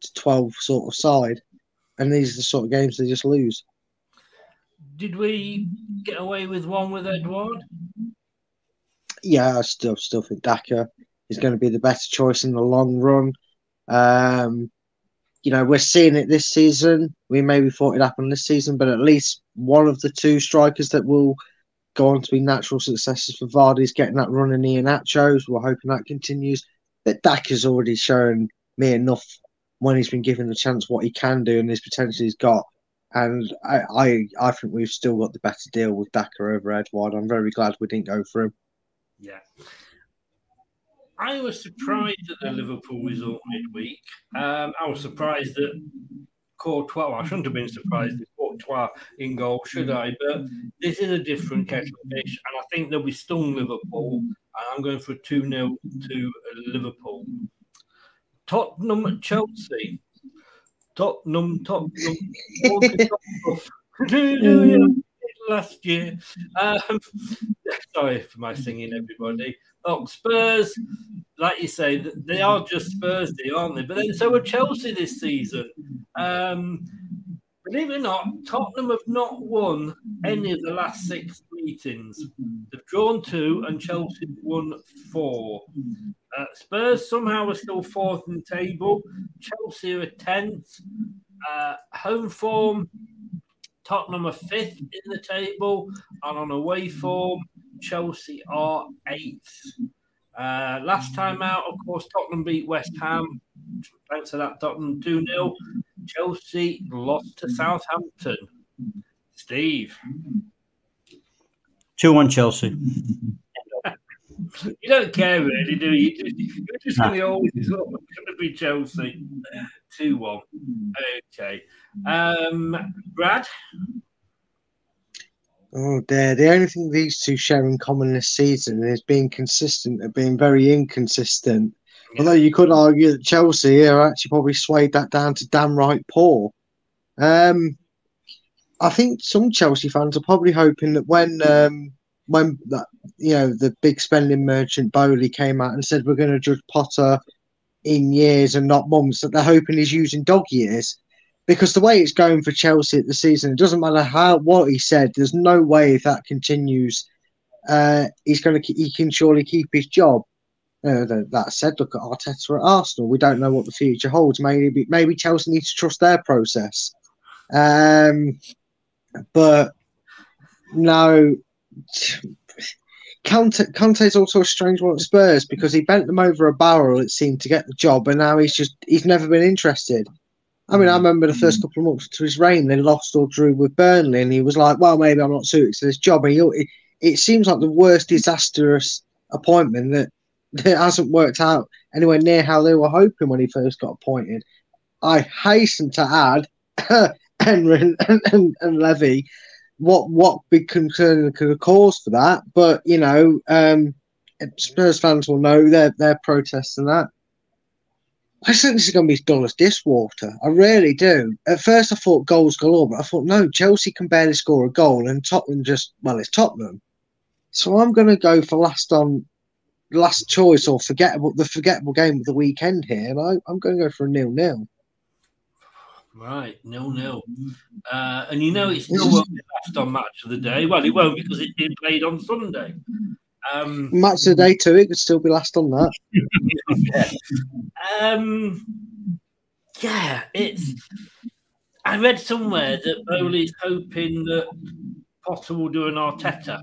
[SPEAKER 9] to 12 sort of side, and these are the sort of games they just lose.
[SPEAKER 8] Did we get away with one with Edouard?
[SPEAKER 9] Yeah, I still still think Daka is going to be the better choice in the long run. Um, you know, we're seeing it this season. We maybe thought it happened this season, but at least one of the two strikers that will go on to be natural successors for Vardy's getting that run in Iheanacho's. We're hoping that continues. But Dak has already shown me enough when he's been given the chance what he can do and his potential he's got. And I, I, I think we've still got the better deal with Daka over Edouard. I'm very glad we didn't go for him.
[SPEAKER 8] Yeah. I was surprised at the Liverpool result midweek. Um, I was surprised that Courtois, well, I shouldn't have been surprised at Courtois in goal, should I? But this is a different kettle of fish, and I think they'll be stung Liverpool. And I'm going for 2 0 to Liverpool. Tottenham at Chelsea. Tottenham, Tottenham. Tottenham. Last year. Um, sorry for my singing, everybody. Oh, Spurs, like you say, they are just Spurs, aren't they? But then so are Chelsea this season. Um, Believe it or not, Tottenham have not won any of the last six meetings. They've drawn two, and Chelsea won four. Uh, Spurs somehow are still fourth in the table. Chelsea are tenth. Uh, home form, Tottenham are fifth in the table, and on away form, Chelsea are eighth. Uh, last time out, of course, Tottenham beat West Ham. Thanks to that, Tottenham 2 0. Chelsea lost to Southampton. Steve.
[SPEAKER 10] 2 1 Chelsea.
[SPEAKER 8] you don't care really, do you? You're just going to always going to be Chelsea. 2 1. Okay. Um, Brad?
[SPEAKER 9] Oh dear. The only thing these two share in common this season is being consistent and being very inconsistent. Although you could argue that Chelsea are actually probably swayed that down to damn right poor. Um, I think some Chelsea fans are probably hoping that when um, when that you know the big spending merchant Boehly came out and said we're going to judge Potter in years and not months, that they're hoping he's using dog years because the way it's going for Chelsea at the season, it doesn't matter how what he said. There's no way if that continues, uh, he's going to he can surely keep his job. Uh, that said, look at Arteta at Arsenal. We don't know what the future holds. Maybe maybe Chelsea needs to trust their process. Um, but no, Conte, Conte is also a strange one at Spurs because he bent them over a barrel. It seemed to get the job, and now he's just he's never been interested. I mean, I remember the first couple of months to his reign, they lost or drew with Burnley, and he was like, "Well, maybe I'm not suited to this job." And he, it, it seems like the worst disastrous appointment that that hasn't worked out anywhere near how they were hoping when he first got appointed. I hasten to add, Henry and, and, and Levy, what what big concern could have caused for that, but you know, um, Spurs fans will know their their and that. I think this is going to be as dull as dishwater. I really do. At first, I thought goals galore, but I thought no, Chelsea can barely score a goal, and Tottenham just well, it's Tottenham. So I'm going to go for last on last choice or forgettable the forgettable game of the weekend here, and I, am going to go for a nil nil.
[SPEAKER 8] Right, nil nil, uh, and you know it still won't be last on match of the day. Well, it won't because it did played on Sunday. Um,
[SPEAKER 9] Match of the day too. It could still be last on that.
[SPEAKER 8] yeah. Um, yeah, it's. I read somewhere that Boehly's hoping that Potter will do an Arteta,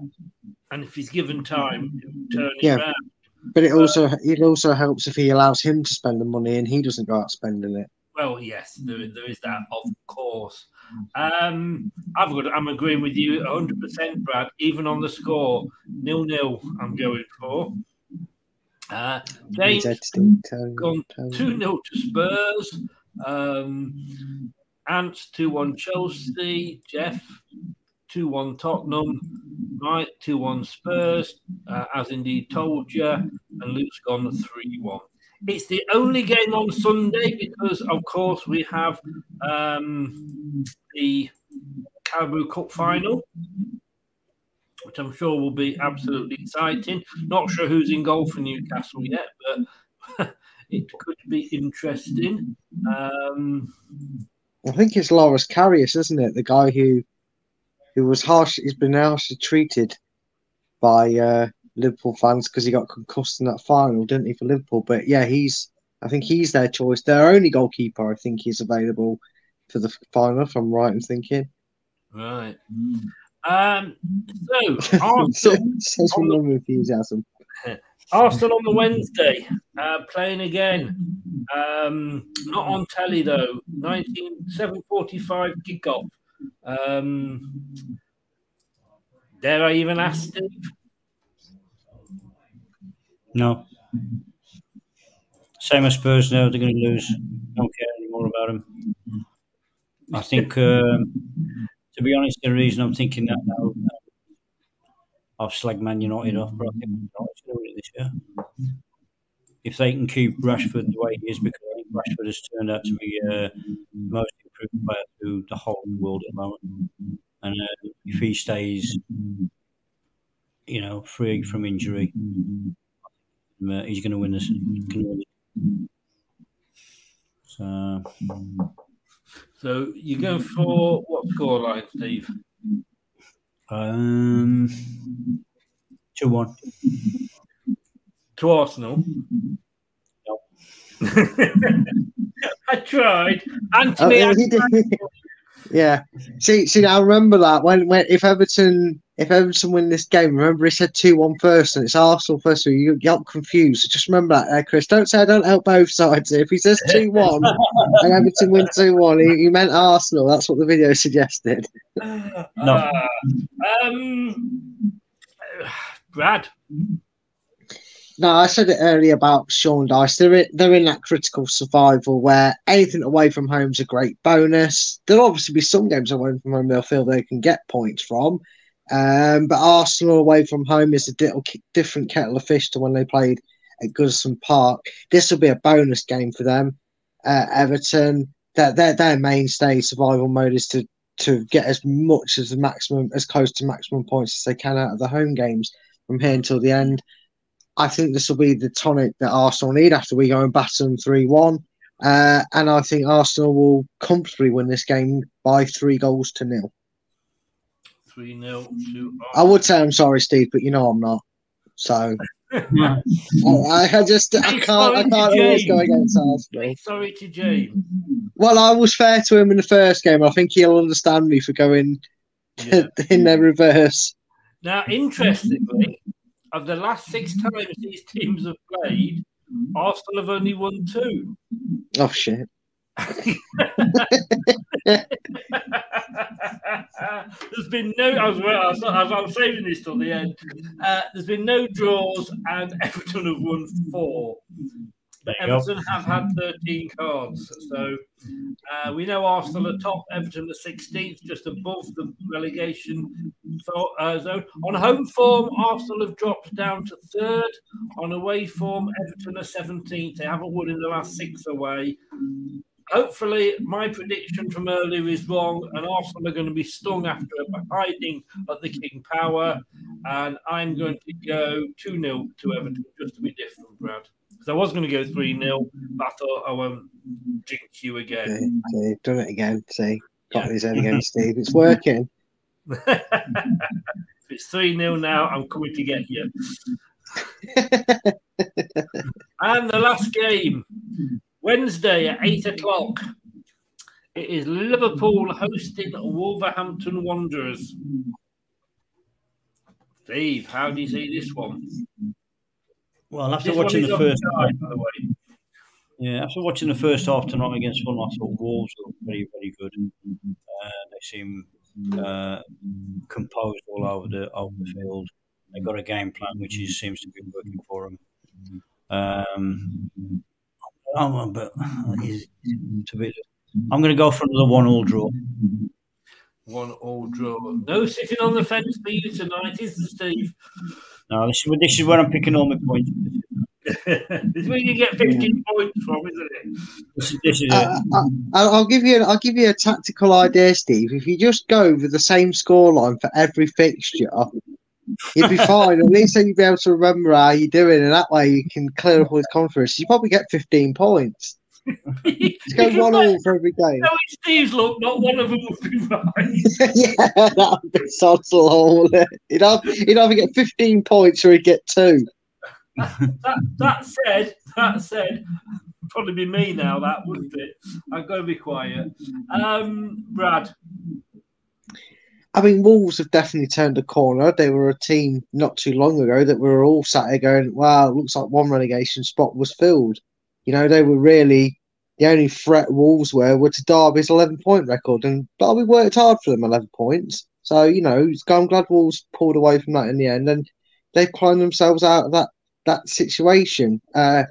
[SPEAKER 8] and if he's given time, turn
[SPEAKER 9] yeah.
[SPEAKER 8] it around.
[SPEAKER 9] But it also it also helps if he allows him to spend the money and he doesn't go out spending it.
[SPEAKER 8] Well, yes, there, there is that, of course. Um, I've got. I'm agreeing with you 100, percent Brad. Even on the score, nil nil. I'm going for. Uh, James gone two 0 to Spurs. Um, Ants two one Chelsea. Jeff two one Tottenham. right? two one Spurs. Uh, as indeed told you, and Luke's gone three one. It's the only game on Sunday because, of course, we have um, the Carabao Cup final, which I'm sure will be absolutely exciting. Not sure who's in goal for Newcastle yet, but it could be interesting. Um,
[SPEAKER 9] I think it's Loris Karius, isn't it? The guy who who was harsh. He's been harshly treated by uh, Liverpool fans because he got concussed in that final, didn't he, for Liverpool? But yeah, he's. I think he's their choice. Their only goalkeeper, I think, is available for the final. If I'm right in thinking.
[SPEAKER 8] Right. Um. So Arsenal.
[SPEAKER 9] Says from the enthusiasm.
[SPEAKER 8] Arsenal on the Wednesday, uh, playing again. Um, not on telly though. 19, 7.45 kickoff. Um, dare I even ask Steve?
[SPEAKER 10] No. Same as Spurs now, they're going to lose. Don't care anymore about them. I think, um, to be honest, the reason I'm thinking that now, I've slagged Man United off, but I think Man United's going to win it this year. If they can keep Rashford the way he is, because I think Rashford has turned out to be uh, most improved player through the whole world at the moment. And uh, if he stays, you know, free from injury, uh, he's going to win this. So,
[SPEAKER 8] So you're going for what scoreline, Steve?
[SPEAKER 10] Um, two one.
[SPEAKER 8] To Arsenal. I tried. Anthony.
[SPEAKER 9] Oh, he did. yeah. See, see, I remember that when, when if Everton if Everton win this game, remember he said 2 1 first and it's Arsenal first, so you got confused. So just remember that, uh, Chris. Don't say I don't help both sides. If he says 2 1 and Everton win 2 1, he, he, meant Arsenal. That's what the video suggested.
[SPEAKER 8] No. Uh, um, Brad.
[SPEAKER 9] No, I said it earlier about Sean Dyche. They're in, they're in that critical survival where anything away from home is a great bonus. There'll obviously be some games away from home they'll feel they can get points from. Um, but Arsenal away from home is a little different kettle of fish to when they played at Goodison Park. This will be a bonus game for them. Uh, Everton, their, their their mainstay survival mode is to to get as much as the maximum, as close to maximum points as they can out of the home games from here until the end. I think this will be the tonic that Arsenal need after we go and batter them 3 1. Uh, and I think Arsenal will comfortably win this game by three goals to nil.
[SPEAKER 8] 3 0 to
[SPEAKER 9] I would say I'm sorry, Steve, but you know I'm not. So I, I, just I can't I can't always go against Arsenal.
[SPEAKER 8] Sorry to James.
[SPEAKER 9] Well, I was fair to him in the first game. I think he'll understand me for going yeah. in their reverse.
[SPEAKER 8] Now, interestingly, of the last six times these teams have played, Arsenal have only won two.
[SPEAKER 9] Oh shit!
[SPEAKER 8] There's been no. I was, I was, I was saving this till the end. Uh, there's been no draws, and Everton have won four. But Everton go. have had 13 cards, so uh, we know Arsenal are top, Everton the 16th, just above the relegation uh, zone. On home form, Arsenal have dropped down to third. On away form, Everton are 17th. They haven't won in the last six away hopefully my prediction from earlier is wrong and Arsenal are going to be stung after a hiding at the King Power and I'm going to go 2-0 to Everton just to be different, Brad. Because I was going to go 3-0, but I thought I won't jinx you again.
[SPEAKER 9] See, see, done it again. See, got yeah. his head again, Steve. It's working.
[SPEAKER 8] if it's 3-0 now, I'm coming to get you. and the last game Wednesday at eight o'clock. It is Liverpool hosting Wolverhampton Wanderers. Steve, how do you see this one?
[SPEAKER 10] Well, after this watching the first half, by the way. Yeah, after watching the first half tonight against Fulham, I thought Wolves were very, very good. Uh, they seem uh, composed all over the over the field. They got a game plan which is, seems to be working for them. Um, Oh, but to be, I'm going to go for another one-all draw.
[SPEAKER 8] One all draw. No sitting on the fence for you tonight, is there, Steve?
[SPEAKER 10] No, this is, this is where I'm picking all my points.
[SPEAKER 8] this is where you get 15 points from, isn't it?
[SPEAKER 10] This is, this is
[SPEAKER 9] uh, uh I'll give you. I'll give you a tactical idea, Steve. If you just go with the same scoreline for every fixture, You'd be fine. At least then you'd be able to remember how you're doing, and that way you can clear up all his confidence. You probably get 15 points. Just go one all for every game.
[SPEAKER 8] No, it's Steve's look, not one of them would be
[SPEAKER 9] right. yeah, that would be sods all. He'd, have, he'd either get 15 points or he'd get two.
[SPEAKER 8] that, that said, that said, probably be me now, that wouldn't it? I've got to be quiet. Um, Brad,
[SPEAKER 9] I mean, Wolves have definitely turned a corner. They were a team not too long ago that we were all sat here going, wow, it looks like one relegation spot was filled. You know, they were really the only threat Wolves were were to Derby's 11 point record. And Derby worked hard for them 11 points. So, you know, I'm glad Wolves pulled away from that in the end. And they've climbed themselves out of that, that situation. Uh,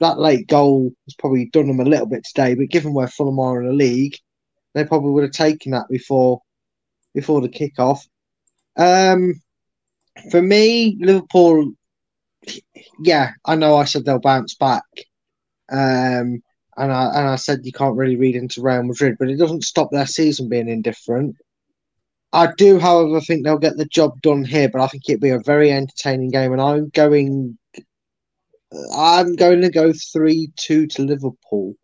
[SPEAKER 9] that late goal has probably done them a little bit today, but given where Fulham are in the league, they probably would have taken that before before the kickoff. Um, for me, Liverpool, yeah, I know I said they'll bounce back. Um, and I and I said you can't really read into Real Madrid, but it doesn't stop their season being indifferent. I do, however, think they'll get the job done here, but I think it'll be a very entertaining game, and I'm going. I'm going to go three two to Liverpool.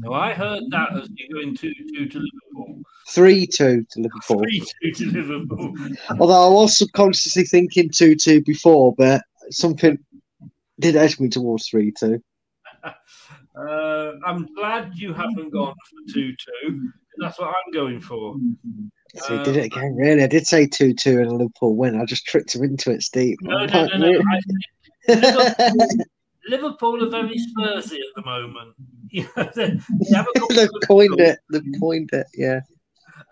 [SPEAKER 8] No, I heard that as you're going two two to Liverpool.
[SPEAKER 9] 3 2 to Liverpool.
[SPEAKER 8] Three two to Liverpool.
[SPEAKER 9] Although I was subconsciously thinking 2 2 before, but something did edge me towards 3 2.
[SPEAKER 8] Uh, I'm glad you haven't gone for two two. That's what I'm going for.
[SPEAKER 9] So he did it again, really. I did say 2 2 and a Liverpool win. I just tricked him into it, Steve.
[SPEAKER 8] No, no, no, no. I, Liverpool, Liverpool are very Spursy at the moment. You know, they, they have a
[SPEAKER 9] They've coined it. They've coined it, yeah.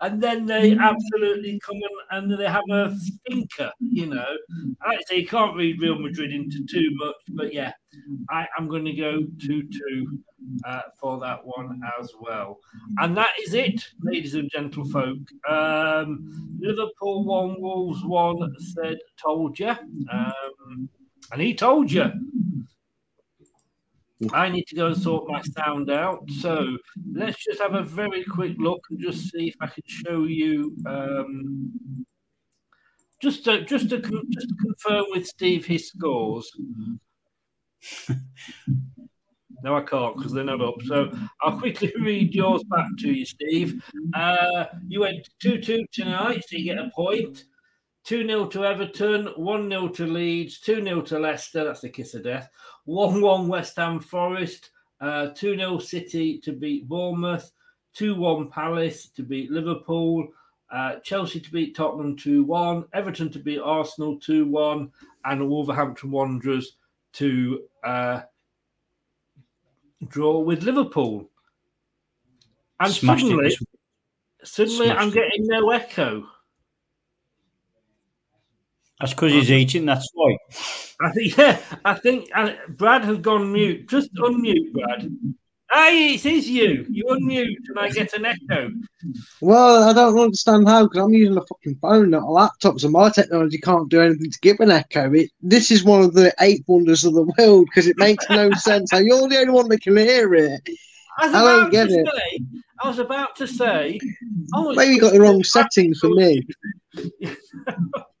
[SPEAKER 8] And then they absolutely come and, and they have a stinker. You know, I say you can't read Real Madrid into too much, but yeah, I, I'm going to go two two uh, for that one as well. And that is it, ladies and gentlefolk. Um, Liverpool one, Wolves one. Said told you, um, and he told you. I need to go and sort my sound out. So let's just have a very quick look and just see if I can show you. Um, just to, just to just to confirm with Steve his scores. No, I can't because they're not up. So I'll quickly read yours back to you, Steve. Uh, you went 2 2 tonight, so you get a point. 2 0 to Everton, 1 0 to Leeds, 2 0 to Leicester, that's the kiss of death. 1 1 West Ham Forest, 2 0 City to beat Bournemouth, 2 1 Palace to beat Liverpool, uh, Chelsea to beat Tottenham 2 1, Everton to beat Arsenal 2 1, and Wolverhampton Wanderers to uh, draw with Liverpool. And
[SPEAKER 10] Smashed
[SPEAKER 8] suddenly, suddenly I'm
[SPEAKER 10] Smashed
[SPEAKER 8] getting no echo.
[SPEAKER 10] That's because he's eating. That's why.
[SPEAKER 8] I think, yeah, I think uh, Brad has gone mute. Just unmute, Brad. Hey, it is you. You unmute and I get an echo.
[SPEAKER 9] Well, I don't understand how because I'm using a fucking phone, not a laptop, so my technology can't do anything to give an echo. It, this is one of the eight wonders of the world because it makes no sense. How you're the only one that can hear it.
[SPEAKER 8] I was
[SPEAKER 9] I don't
[SPEAKER 8] about
[SPEAKER 9] get
[SPEAKER 8] to
[SPEAKER 9] it.
[SPEAKER 8] say, I was about to say, oh,
[SPEAKER 9] Maybe you got the wrong setting for me.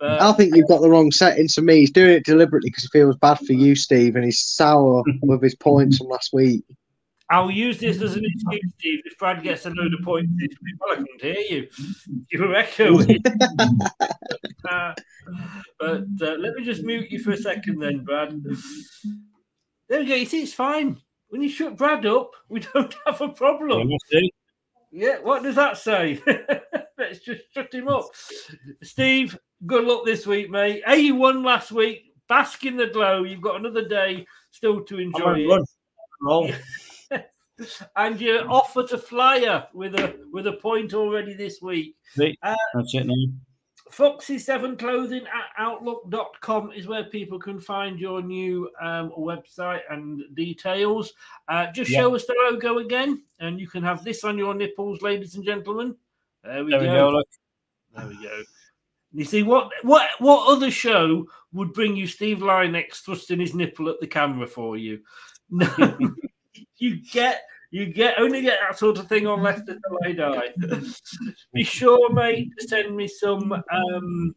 [SPEAKER 8] Uh,
[SPEAKER 9] I think you've got the wrong settings for me. He's doing it deliberately because he feels bad for you, Steve, and he's sour with his points from last week.
[SPEAKER 8] I'll use this as an excuse, Steve. If Brad gets a load of points this week, well, I can't hear you. You were echoing. Uh, but uh, let me just mute you for a second, then, Brad. There we go. You see, it's fine. When you shut Brad up, we don't have a problem. Yeah, what does that say? Let's just shut him up. Steve, good luck this week, mate. You won last week. Bask in the glow. You've got another day still to enjoy it. and you're off at a flyer with a with a point already this week. Uh,
[SPEAKER 10] That's it now.
[SPEAKER 8] Foxy7 Clothing at Outlook.com is where people can find your new um, website and details. Uh, just
[SPEAKER 10] Yeah.
[SPEAKER 8] show us the logo again, and you can have this on your nipples, ladies and gentlemen. There we
[SPEAKER 10] There we
[SPEAKER 8] go.
[SPEAKER 10] go. Look.
[SPEAKER 8] There we go. You see what what what other show would bring you Steve Lynex thrusting his nipple at the camera for you? No, you get you get only get that sort of thing on Leicester till I die. Be sure, mate, to send me some um,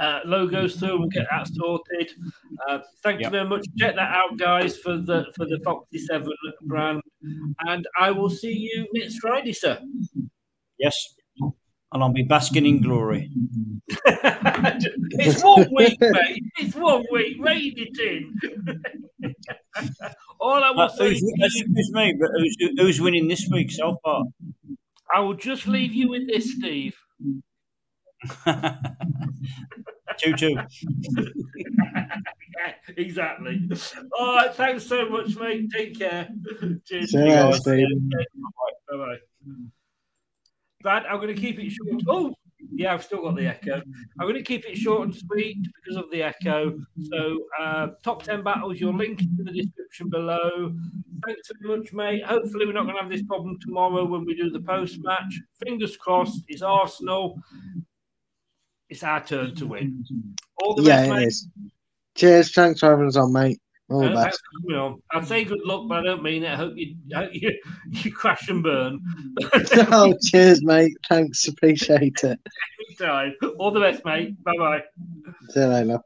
[SPEAKER 8] uh, logos through and we'll get that sorted. Uh, thank you very much. Check that out, guys, for the for the Foxy Seven brand, and I will see you next Friday, sir.
[SPEAKER 10] Yes. And I'll be basking in glory.
[SPEAKER 8] it's one week, mate. It's one week. Rein it in. All I will
[SPEAKER 10] Uh,
[SPEAKER 8] say,
[SPEAKER 10] who's, excuse me, but who's, who's winning this week so far?
[SPEAKER 8] I will just leave you with this, Steve.
[SPEAKER 10] 2 2.
[SPEAKER 8] Yeah, exactly. All right. Thanks so much, mate. Take care. Cheers.
[SPEAKER 9] See you later, Steve.
[SPEAKER 8] Bye bye. Brad, I'm going to keep it short. Oh, yeah, I've still got the echo. I'm going to keep it short and sweet because of the echo. So, uh, top 10 battles, your link in the description below. Thanks very much, mate. Hopefully, we're not going to have this problem tomorrow when we do the post match. Fingers crossed, it's Arsenal. It's our turn to win. All the
[SPEAKER 9] Yeah,
[SPEAKER 8] best,
[SPEAKER 9] it
[SPEAKER 8] mate.
[SPEAKER 9] is. Cheers. Thanks for having us on, mate. All the
[SPEAKER 8] Uh,
[SPEAKER 9] best.
[SPEAKER 8] thanks for coming. I'd say good luck, but I don't mean it. I hope you, I hope you, you crash and burn.
[SPEAKER 9] oh, cheers, mate. Thanks. Appreciate it.
[SPEAKER 8] Anytime. All the best, mate. Bye bye.
[SPEAKER 9] See you later.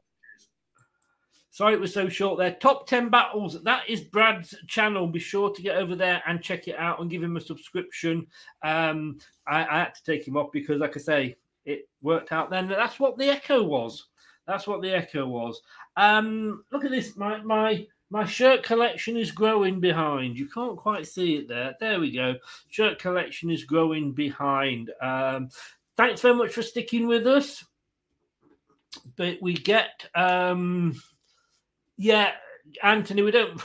[SPEAKER 8] Sorry it was so short there. Top 10 battles. That is Brad's channel. Be sure to get over there and check it out and give him a subscription. Um, I, I had to take him off because, like I say, it worked out then. That's what the echo was. That's what the echo was. Um, look at this. My my my shirt collection is growing behind. You can't quite see it there. There we go. Shirt collection is growing behind. Um, thanks very much for sticking with us. But we get um yeah, Anthony, we don't.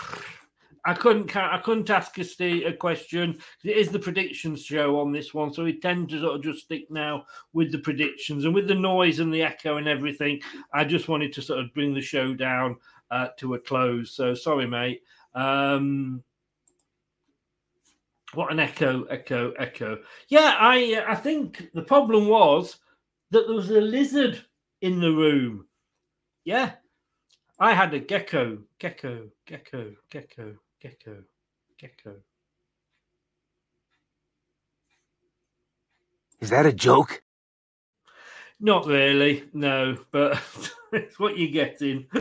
[SPEAKER 8] I couldn't. I couldn't ask a, a question. It is the predictions show on this one, so we tend to sort of just stick now with the predictions and with the noise and the echo and everything. I just wanted to sort of bring the show down uh, to a close. So sorry, mate. Um, what an echo, echo, echo. Yeah, I I think the problem was that there was a lizard in the room. Yeah, I had a gecko, gecko, gecko, gecko, gecko, gecko.
[SPEAKER 12] Is that a joke?
[SPEAKER 8] Not really, no, but it's what you're getting.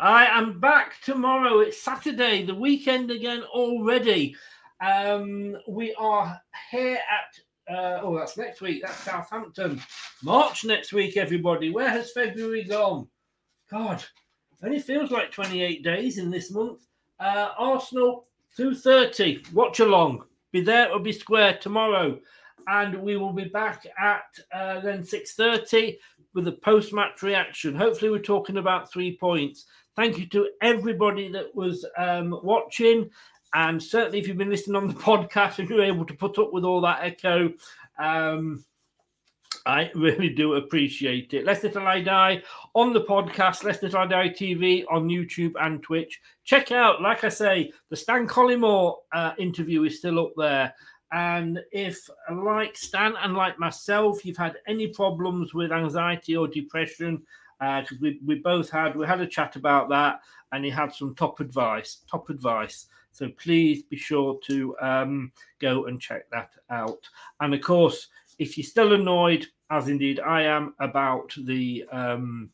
[SPEAKER 8] I am back tomorrow. It's Saturday, the weekend again already. Um, we are here at uh, oh, that's next week. That's Southampton. March next week, everybody. Where has February gone? God, only feels like 28 days in this month. Uh, Arsenal 2.30. Watch along. Be there or be square tomorrow. And we will be back at uh, then 6.30 with a post-match reaction. Hopefully we're talking about three points. Thank you to everybody that was um, watching. And certainly, if you've been listening on the podcast and you're able to put up with all that echo, um, I really do appreciate it. Leicester Till I Die on the podcast, Leicester Till I Die TV on YouTube and Twitch. Check out, like I say, the Stan Collymore uh, interview is still up there. And if, like Stan and like myself, you've had any problems with anxiety or depression, because uh, we, we both had we had a chat about that, and he had some top advice. Top advice. So please be sure to um, go and check that out. And of course, if you're still annoyed, as indeed I am, about the um,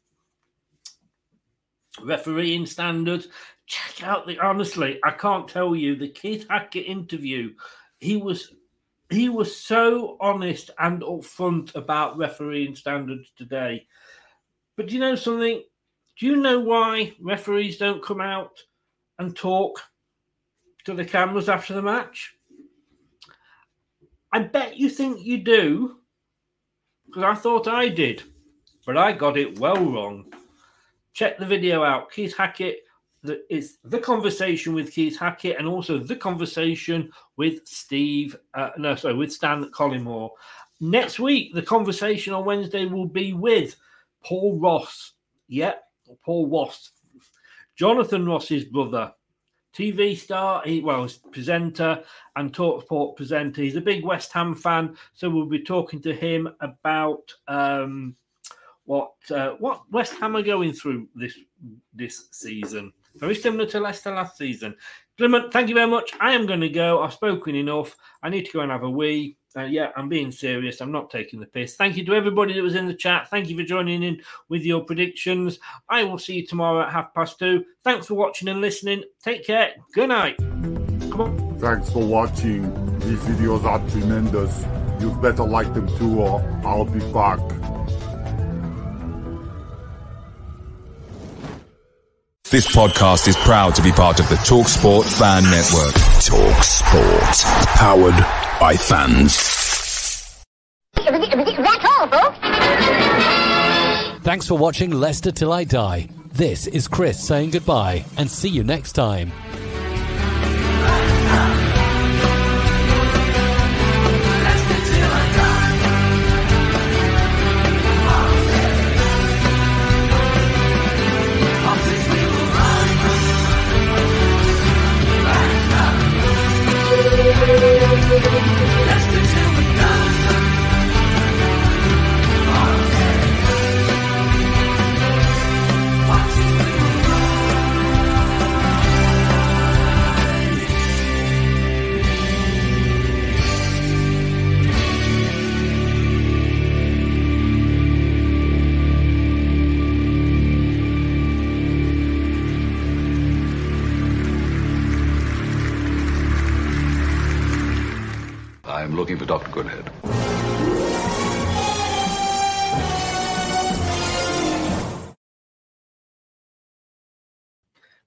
[SPEAKER 8] refereeing standards, check out the honestly, I can't tell you the Keith Hackett interview. He was he was so honest and upfront about refereeing standards today. But do you know something? Do you know why referees don't come out and talk to the cameras after the match? I bet you think you do, because I thought I did, but I got it well wrong. Check the video out. Keith Hackett is the conversation with Keith Hackett and also the conversation with Steve, uh, no, sorry, with Stan Collymore. Next week, the conversation on Wednesday will be with Paul Ross. Yep, Paul Ross. Jonathan Ross's brother. TV star, he well, presenter and talksport presenter. He's a big West Ham fan, so we'll be talking to him about um, what uh, what West Ham are going through this this season. Very similar to Leicester last season. Clement, thank you very much. I am going to go. I've spoken enough. I need to go and have a wee. Uh, yeah, I'm being serious. I'm not taking the piss. Thank you to everybody that was in the chat. Thank you for joining in with your predictions. I will see you tomorrow at half past two. Thanks for watching and listening. Take care. Good night. Come on.
[SPEAKER 13] Thanks for watching. These videos are tremendous. You'd better like them too, or I'll be back.
[SPEAKER 6] This podcast is proud to be part of the TalkSport Fan Network.
[SPEAKER 4] TalkSport. Powered by fans.
[SPEAKER 14] That's all, folks.
[SPEAKER 4] Thanks for watching Leicester Till I Die. This is Chris saying goodbye and see you next time.